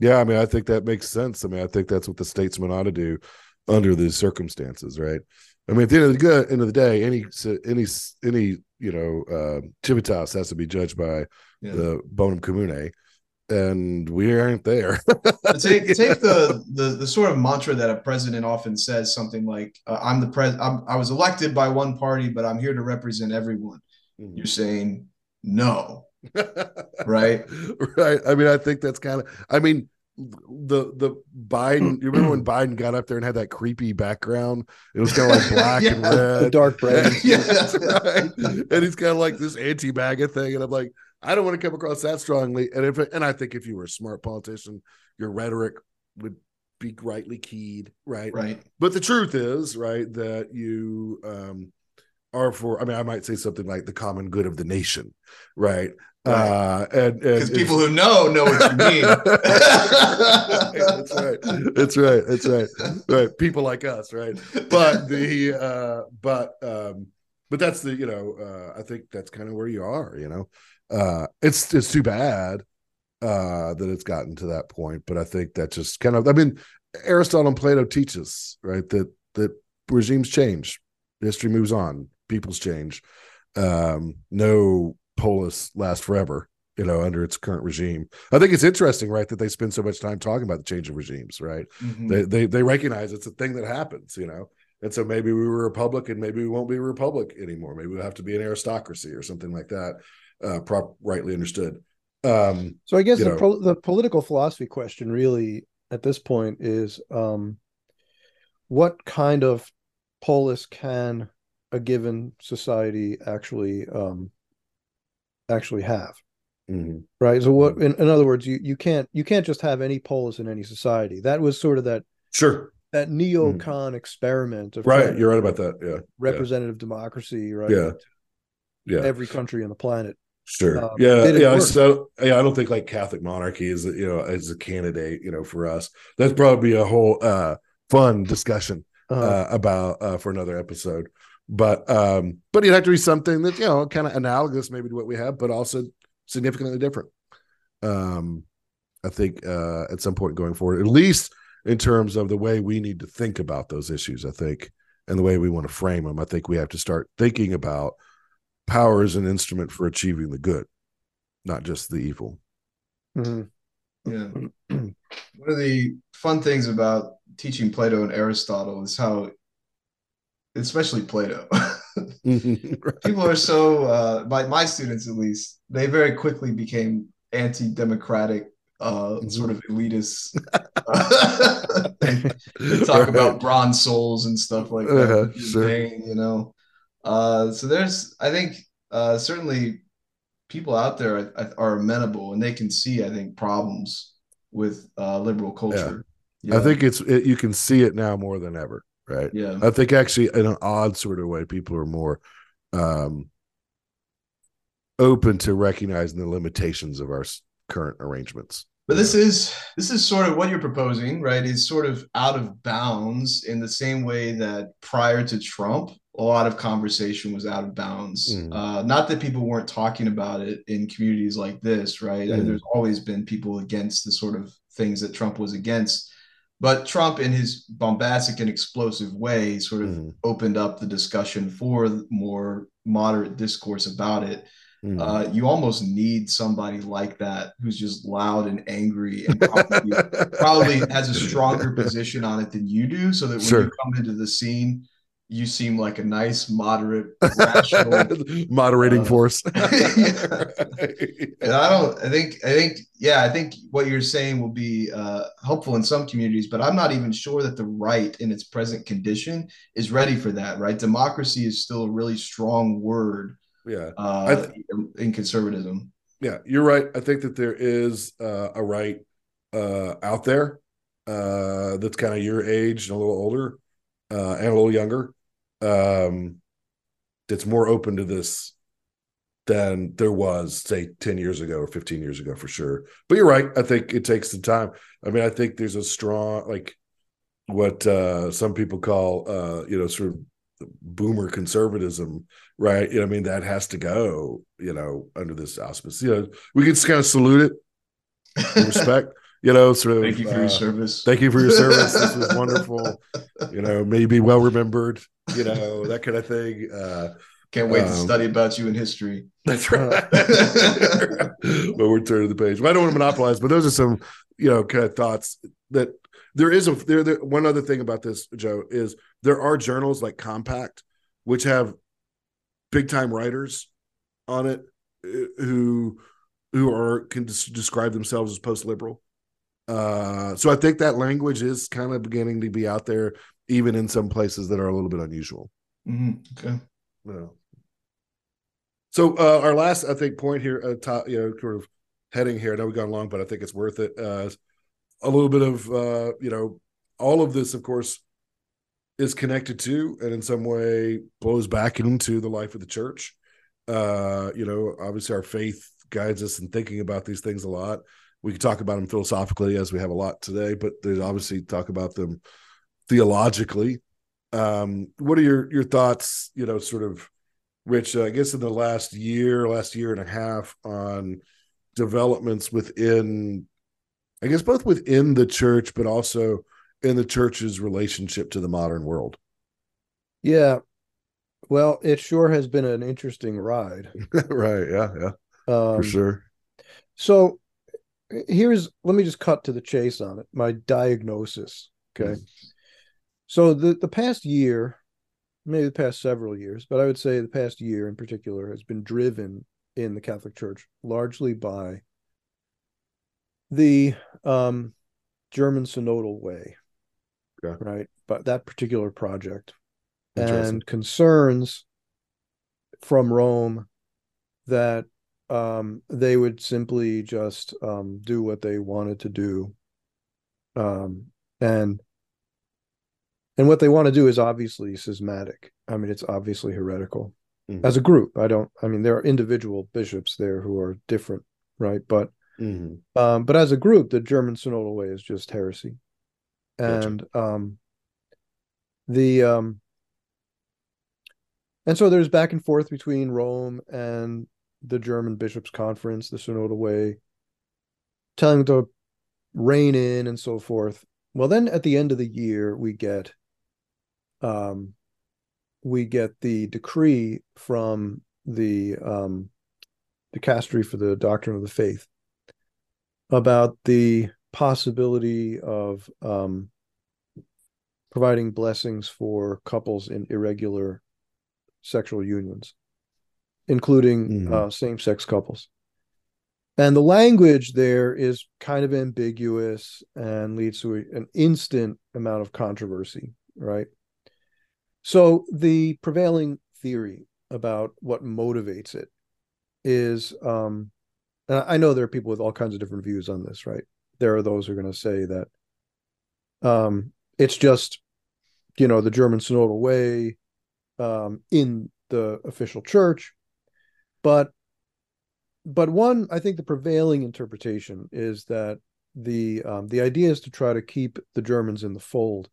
Yeah, I mean, I think that makes sense. I mean, I think that's what the statesman ought to do under these circumstances, right? I mean, at the end of the good end of the day, any any any you know uh, civitas has to be judged by Yeah. the bonum commune, and we aren't there. take <laughs> take the, the the sort of mantra that a president often says, something like, uh, "I'm the pres. I'm, I was elected by one party, but I'm here to represent everyone." Mhm. You're saying no, right? <laughs> right. I mean, I think that's kind of. I mean, the the Biden. You remember when <clears throat> Biden got up there and had that creepy background? It was kind of like <laughs> black and Yeah. The red. dark red <laughs> Yeah. That's right. And he's kind of like this anti-MAGA thing, and I'm like, I don't want to come across that strongly. And if and I think if you were a smart politician, your rhetoric would be rightly keyed, right? Right. But the truth is, right, that you um are for. I mean, I might say something like the common good of the nation, right? Right. Uh, and Because people who know know what you <laughs> mean. that's right. That's right. That's right. Right. People like us, right? But the uh but um but that's the you know, uh I think that's kind of where you are, you know. Uh it's it's too bad uh that it's gotten to that point, but I think that just kind of I mean Aristotle and Plato teach us, right, that that regimes change, history moves on, peoples change. Um no polis last forever you know, under its current regime. I think it's interesting, right, that they spend so much time talking about the change of regimes, right? Mhm. They they they recognize it's a thing that happens, you know. And so maybe we were a republic and maybe we won't be a republic anymore. Maybe we'll have to be an aristocracy or something like that, uh prop rightly understood. Um So I guess the pro- the political philosophy question really at this point is um, what kind of polis can a given society actually um, actually have? mhm. Right. So what in, in other words, you, you can't you can't just have any polis in any society. That was sort of that Sure. that neocon experiment of Mm-hmm. Right. You're right about that. Yeah. representative democracy, right? Yeah. Yeah. Every country on the planet. Sure. Um, yeah. Yeah. So yeah, I don't think like Catholic monarchy is you know as a candidate, you know, for us. That'd probably a whole uh fun discussion. Uh, uh, about uh, for another episode. But um, but it'd have to be something that you know kind of analogous maybe to what we have, but also significantly different. Um, I think uh, at some point going forward, at least in terms of the way we need to think about those issues, I think, and the way we want to frame them, I think we have to start thinking about power as an instrument for achieving the good, not just the evil. Mm-hmm. Yeah. <clears throat> One of the fun things about teaching Plato and Aristotle is how, especially Plato, <laughs> <laughs> people are so, uh, by my students at least, they very quickly became anti-democratic, uh, Mhm. sort of elitist. Uh, <laughs> they, they talk about bronze souls and stuff like that. Uh-huh, sure. you know. Uh, so there's, I think, uh, certainly people out there are, are amenable and they can see, I think, problems with uh, liberal culture. I think it's it, you can see it now more than ever, right? yeah. I think actually in an odd sort of way, people are more um, open to recognizing the limitations of our current arrangements. But this is this is sort of what you're proposing, right? Is sort of out of bounds in the same way that prior to Trump, a lot of conversation was out of bounds. Mhm. Uh, not that people weren't talking about it in communities like this, right? Mhm. There's always been people against the sort of things that Trump was against. But Trump, in his bombastic and explosive way, sort of Mhm. opened up the discussion for more moderate discourse about it. Mhm. Uh, you almost need somebody like that who's just loud and angry and probably, probably has a stronger <laughs> position on it than you do, so that when Sure. you come into the scene, you seem like a nice, moderate, <laughs> rational. moderating uh, force. <laughs> And I don't. I think. I think. Yeah. I think what you're saying will be uh, helpful in some communities, but I'm not even sure that the right, in its present condition, is ready for that. Right? Democracy is still a really strong word yeah, uh, in conservatism. yeah, you're right. I think that there is uh, a right uh, out there uh, that's kind of your age and a little older uh, and a little younger um, that's more open to this than there was, say, 10 years ago or 15 years ago, for sure. But you're right. I think it takes some time. I mean, I think there's a strong, like, what uh, some people call, uh, you know, sort of boomer conservatism, right? You know, I mean, that has to go, you know, under this auspice. You know, we can just kind of salute it, <laughs> respect, you know, sort of. Thank you for uh, your service. Thank you for your service. this was <laughs> wonderful. You know, maybe well remembered, you know, that kind of thing. Uh, Can't wait um, to study about you in history. That's right. <laughs> but we're turning the page. Well, I don't want to monopolize, but those are some, you know, kind of thoughts that there is a there, there one other thing about this joe is there are journals like compact which have big time writers on it uh, who who are can des- describe themselves as post liberal uh so i think that language is kind of beginning to be out there even in some places that are a little bit unusual mm-hmm. okay yeah. so uh our last i think point here uh, top, you know sort of heading here i know we've gone long but i think it's worth it uh a little bit of uh, you know all of this, of course, is connected to and in some way blows back into the life of the church. Uh, you know, obviously our faith guides us in thinking about these things a lot. We could talk about them philosophically as we have a lot today, but there's obviously talk about them theologically. Um, what are your your thoughts, you know, sort of Rich, uh, I guess in the last year, last year and a half on developments within I guess both within the church, but also in the church's relationship to the modern world. Yeah. Well, it sure has been an interesting ride. <laughs> right. Yeah. Yeah. Um, For sure. So here's, let me just cut to the chase on it. My diagnosis. Okay. Mm-hmm. So the, the past year, maybe the past several years, but I would say the past year in particular has been driven in the Catholic Church largely by the um, German synodal way, okay. right? But that particular project and concerns from Rome that um, they would simply just um, do what they wanted to do, um, and and what they want to do is obviously schismatic. I mean, it's obviously heretical mm-hmm. as a group. I don't. I mean, there are individual bishops there who are different, right? But Mm-hmm. Um, but as a group, the German synodal way is just heresy, and gotcha. um, the um, and so there's back and forth between Rome and the German bishops' conference, the synodal way, telling them to rein in and so forth. Well, then at the end of the year, we get um, we get the decree from the um, dicastery for the doctrine of the faith about the possibility of um, providing blessings for couples in irregular sexual unions, including mm-hmm. uh, same sex couples. And the language there is kind of ambiguous and leads to a, an instant amount of controversy, right? So the prevailing theory about what motivates it is um, I know there are people with all kinds of different views on this, right? There are those who are going to say that um, it's just, you know, the German synodal way um, in the official church, but but one, I think the prevailing interpretation is that the um, the idea is to try to keep the Germans in the fold,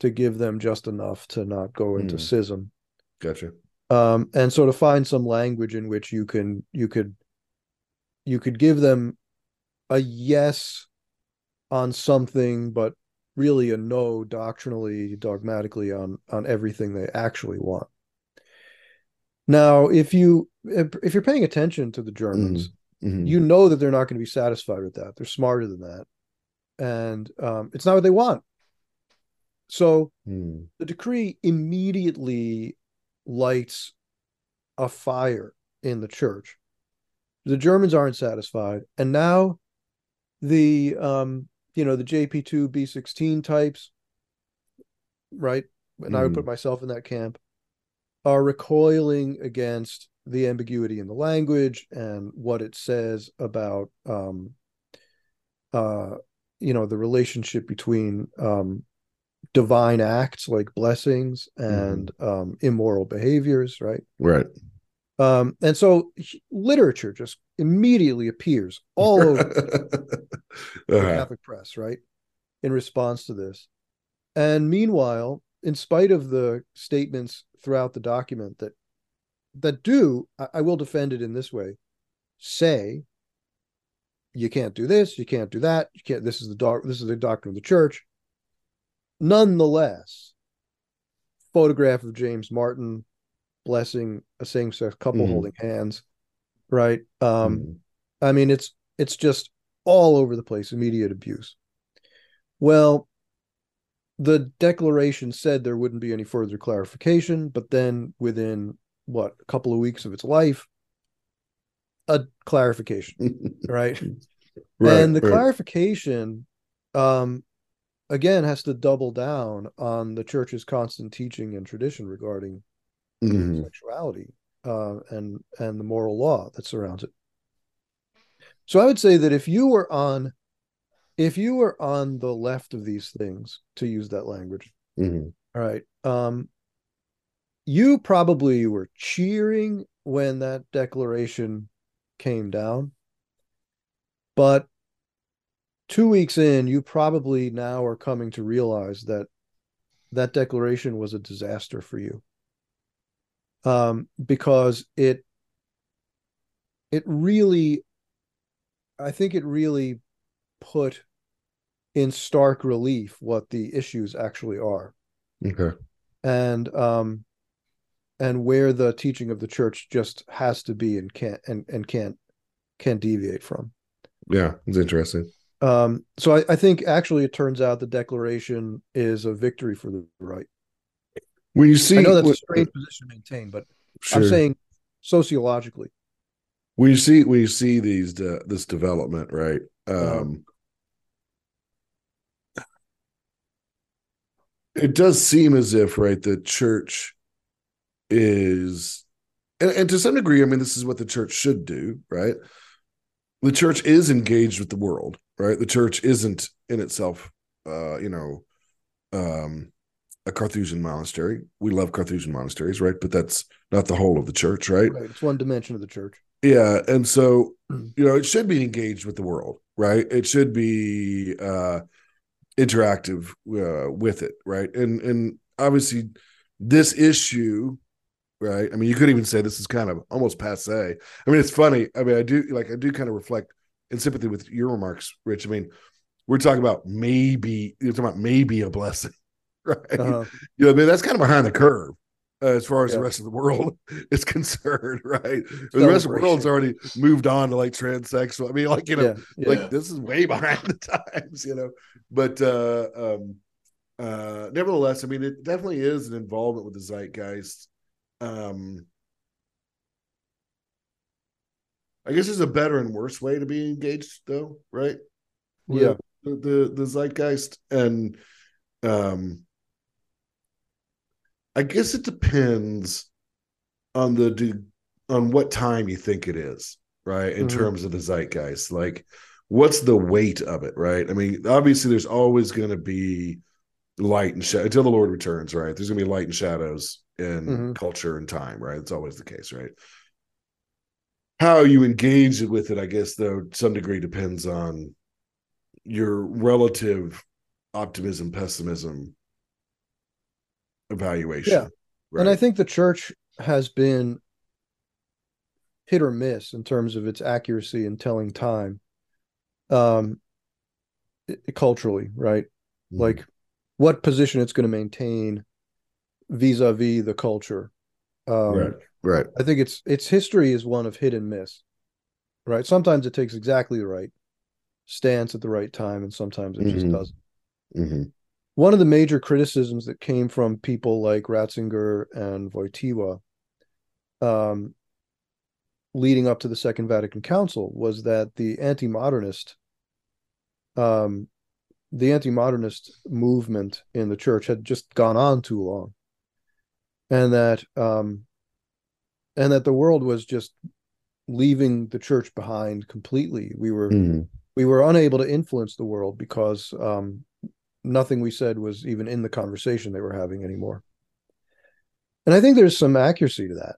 to give them just enough to not go into mm. schism. Gotcha. Um, and so to find some language in which you can you could you could give them a yes on something but really a no doctrinally dogmatically on on everything they actually want now if you if you're paying attention to the germans mm-hmm. mm-hmm. you know that they're not going to be satisfied with that they're smarter than that and um, it's not what they want so mm. the decree immediately lights a fire in the church the Germans aren't satisfied, and now the um, you know the JP2 B16 types, right? And mm. I would put mm. myself in that camp, are recoiling against the ambiguity in the language and what it says about um, uh, you know the relationship between um, divine acts like blessings and mm. um, immoral behaviors, right? Right. Um, and so literature just immediately appears all over <laughs> the uh-huh. Catholic press, right? In response to this. And meanwhile, in spite of the statements throughout the document that that do I, I will defend it in this way say you can't do this you can't do that you can't this is the doc this is the doctrine of the church nonetheless photograph of james martin blessing a same-sex couple Mhm. holding hands right um Mhm. i mean it's it's just all over the place immediate abuse well the declaration said there wouldn't be any further clarification but then within what a couple of weeks of its life a clarification <laughs> right right, and the right. clarification um again has to double down on the church's constant teaching and tradition regarding Mhm. sexuality uh, and and the moral law that surrounds it. So I would say that if you were on if you were on the left of these things, to use that language, Mhm. all right, um, you probably were cheering when that declaration came down, but two weeks in, you probably now are coming to realize that that declaration was a disaster for you um, because it it really i think it really put in stark relief what the issues actually are Okay. and um and where the teaching of the church just has to be and can't and, and can't can't deviate from Yeah, it's interesting. um so I, I think actually it turns out the declaration is a victory for the right When you see, i know that's a strange position to maintain but sure. i'm saying sociologically when you see when you see these uh, this development, right? Um, it does seem as if, right, the church is, and, and to some degree, I mean, this is what the church should do, right? The church is engaged with the world, right? The church isn't in itself, uh, you know, um, a Carthusian monastery. We love Carthusian monasteries, right? But that's not the whole of the church, right? right it's one dimension of the church Yeah, and so <clears throat> you know, it should be engaged with the world, right? It should be uh interactive uh, with it, right? And and obviously this issue, right? I mean, you could even say this is kind of almost passe. I mean, it's funny. I mean, I do like I do kind of reflect in sympathy with your remarks, Rich. I mean, we're talking about maybe you're talking about maybe a blessing, <laughs> right? uh-huh. you know, I mean, that's kind of behind the curve uh, as far as Yeah. the rest of the world <laughs> is concerned, <laughs> right? The rest of the world's already moved on to like transsexual. I mean, like you know, yeah, like this is way <laughs> behind the times, you know. But uh, um, uh, nevertheless, I mean, it definitely is an involvement with the zeitgeist. Um, I guess there's a better and worse way to be engaged, though, right? Yeah. the the, the zeitgeist and um I guess it depends on the on what time you think it is, right? In Mhm. terms of the zeitgeist, like what's the weight of it, right? I mean, obviously, there's always going to be light and shadow until the Lord returns, right? There's going to be light and shadows in Mhm. culture and time, right? It's always the case, right? How you engage with it, I guess, though, to some degree depends on your relative optimism, pessimism, evaluation. Yeah. And I think the church has been hit or miss in terms of its accuracy in telling time um culturally, right? Mhm. Like what position it's going to maintain vis-a-vis the culture. Um right, right, I think its its history is one of hit and miss. Right? Sometimes it takes exactly the right stance at the right time and sometimes it just Mhm. doesn't. hmm one of the major criticisms that came from people like Ratzinger and Wojtyła um, leading up to the Second Vatican Council was that the anti-modernist um, the anti-modernist movement in the church had just gone on too long. And that um, and that the world was just leaving the church behind completely. We were hmm we were unable to influence the world because um, nothing we said was even in the conversation they were having anymore. And I think there's some accuracy to that.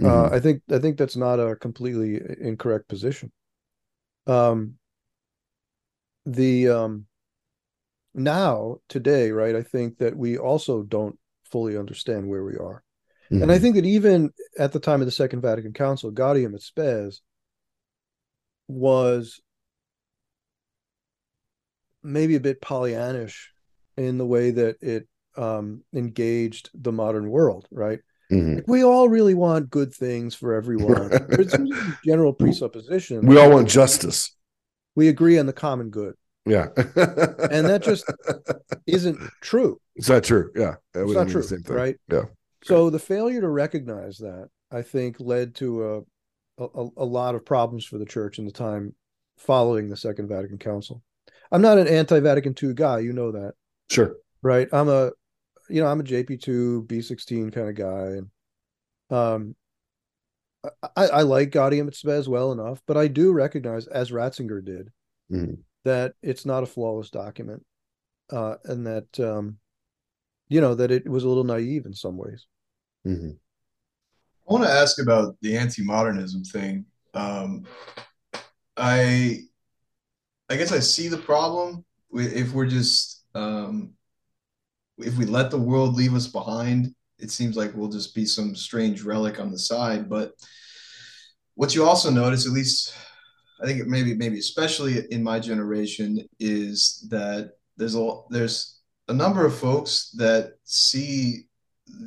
Uh, I think I think that's not a completely incorrect position. Um, the um, now today, right? I think that we also don't fully understand where we are. Mm-hmm. And I think that even at the time of the Second Vatican Council, Gaudium et Spes was maybe a bit Pollyannish in the way that it um, engaged the modern world, right? Mm-hmm. Like we all really want good things for everyone. <laughs> There's a general presupposition. We all want justice. We agree on the common good. Yeah. <laughs> and that just isn't true. It's not true. Yeah. It's not true. Right. Yeah. So the failure to recognize that, I think, led to a, a, a lot of problems for the church in the time following the Second Vatican Council. I'm not an anti-Vatican II guy, you know that. Sure. Right. I'm a you know, I'm a JP2 B16 kind of guy. And um I, I like Gaudium et Spes well enough, but I do recognize, as Ratzinger did, mm-hmm. that it's not a flawless document. Uh, and that um, you know, that it was a little naive in some ways. Mm-hmm. I want to ask about the anti-modernism thing. Um, I, I guess I see the problem if we're just um, if we let the world leave us behind. It seems like we'll just be some strange relic on the side. But what you also notice, at least I think maybe maybe especially in my generation, is that there's a there's a number of folks that see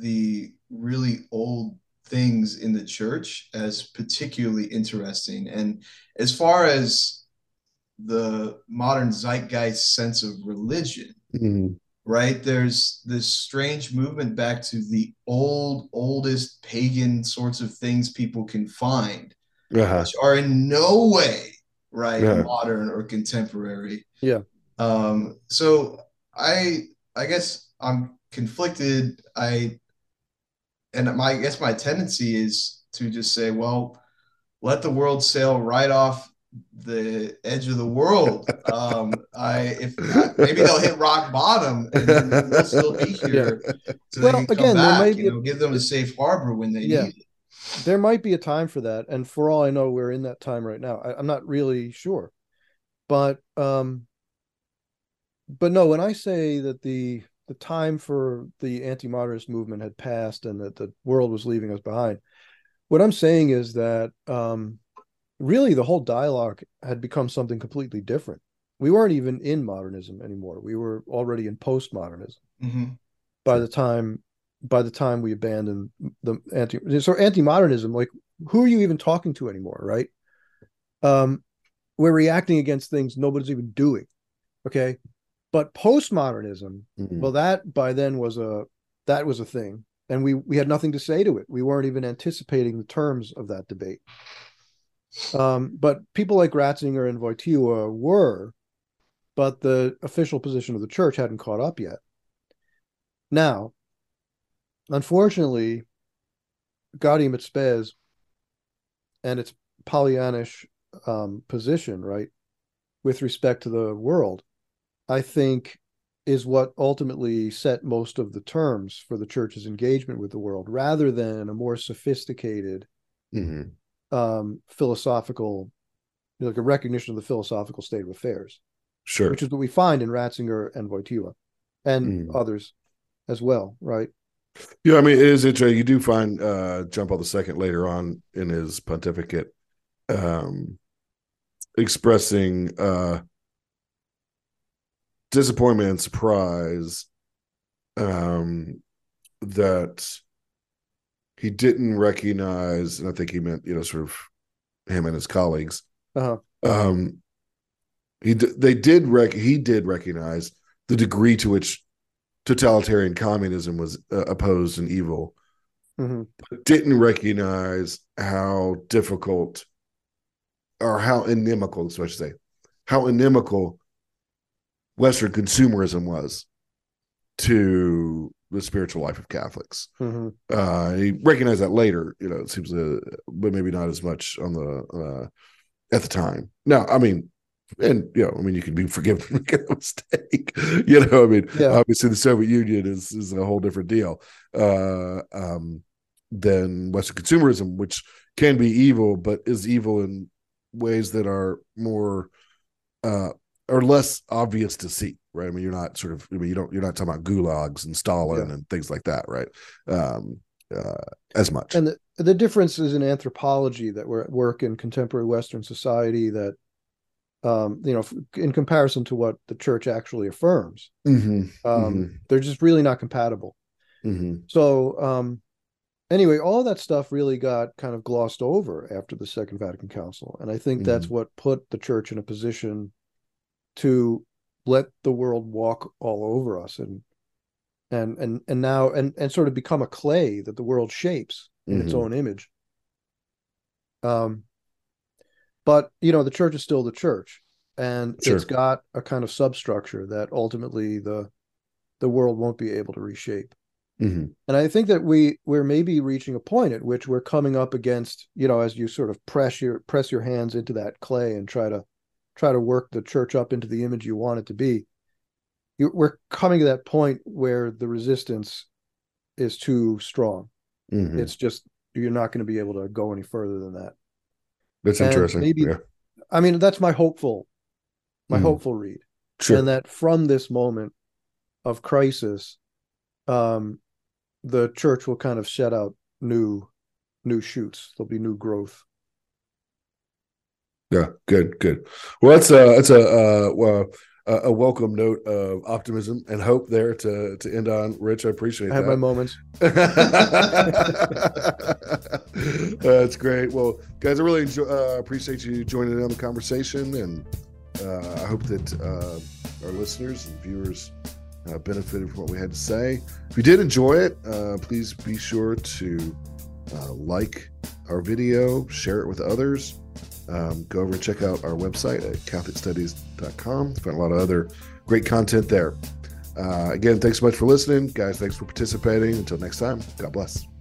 the really old things in the church as particularly interesting. And as far as the modern zeitgeist sense of religion, mm-hmm. right? There's this strange movement back to the old, oldest pagan sorts of things people can find, uh-huh. which are in no way right modern or contemporary. Yeah. Um, so I I guess I'm conflicted. I and my I guess my tendency is to just say, well, let the world sail right off the edge of the world. Um, I if maybe they'll hit rock bottom and we'll still be here. Yeah. So well, again, back, there might be know, a, give them a safe harbor when they yeah. need it. There might be a time for that, and for all I know, we're in that time right now. I, I'm not really sure, but um, but no, when I say that the the time for the anti-modernist movement had passed and that the world was leaving us behind, what I'm saying is that um, really the whole dialogue had become something completely different. We weren't even in modernism anymore. We were already in postmodernism mm-hmm. by the time by the time we abandoned the anti so anti-modernism like who are you even talking to anymore right um we're reacting against things nobody's even doing okay but postmodernism, mm-hmm. well, that by then was a that was a thing, and we we had nothing to say to it. We weren't even anticipating the terms of that debate. Um, but people like Ratzinger and Wojtyła were, but the official position of the church hadn't caught up yet. Now, unfortunately, Gaudium et Spes and its Pollyannish um, position, right, with respect to the world, I think is what ultimately set most of the terms for the church's engagement with the world, rather than a more sophisticated mm-hmm. Um, philosophical, like a recognition of the philosophical state of affairs. Sure. Which is what we find in Ratzinger and Wojtyła and mm. others as well, right? Yeah, I mean, it is interesting. You do find uh, John Paul II later on in his pontificate um, expressing uh, disappointment and surprise um, that he didn't recognize, and I think he meant, you know, sort of him and his colleagues. Uh-huh. Um, he they did rec- he did recognize the degree to which totalitarian communism was uh, opposed and evil, mm-hmm. but didn't recognize how difficult or how inimical, so I should say, how inimical Western consumerism was to the spiritual life of Catholics. Mm-hmm. Uh, he recognized that later, you know, it seems, uh, but maybe not as much on the uh, at the time. Now, I mean, and you know, I mean, you can be forgiven <laughs> for making a mistake. <laughs> you know, I mean, yeah. obviously the Soviet Union is is a whole different deal uh, um, than Western consumerism, which can be evil, but is evil in ways that are more uh, or less obvious to see, right? I mean, you're not sort of, I mean, you don't, you're not talking about gulags and Stalin yeah. and things like that, right? Um, uh, as much. And the, the difference is in anthropology that we're at work in contemporary Western society that, um, you know, in comparison to what the church actually affirms, Mm-hmm. um, Mhm. they're just really not compatible. Mm-hmm. So, um, anyway, all that stuff really got kind of glossed over after the Second Vatican Council, and I think that's Mm-hmm. what put the church in a position to let the world walk all over us and and and and now and and sort of become a clay that the world shapes in its Mhm. own image. Um, but you know, the church is still the church, and Sure. it's got a kind of substructure that ultimately the the world won't be able to reshape. Mm-hmm. And I think that we we're maybe reaching a point at which we're coming up against, you know, as you sort of press your press your hands into that clay and try to try to work the church up into the image you want it to be. You, we're coming to that point where the resistance is too strong. Mm-hmm. It's just you're not going to be able to go any further than that. That's and interesting. maybe- yeah. I mean, that's my hopeful, my Mhm. hopeful read. Sure. and that from this moment of crisis um the church will kind of shed out new new shoots there'll be new growth Yeah, good, good. Well, that's a that's a uh, a welcome note of optimism and hope there to to end on. Rich, I appreciate that. i have my moments <laughs> that's great. Well, guys, I really enjoy, uh, appreciate you joining in on the conversation, and uh, I hope that uh, our listeners and viewers uh, benefited from what we had to say. If you did enjoy it, uh, please be sure to uh, like our video, share it with others. Um, go over and check out our website at catholicstudies.com. Find a lot of other great content there. Uh, again, thanks so much for listening. Guys, thanks for participating. Until next time, God bless.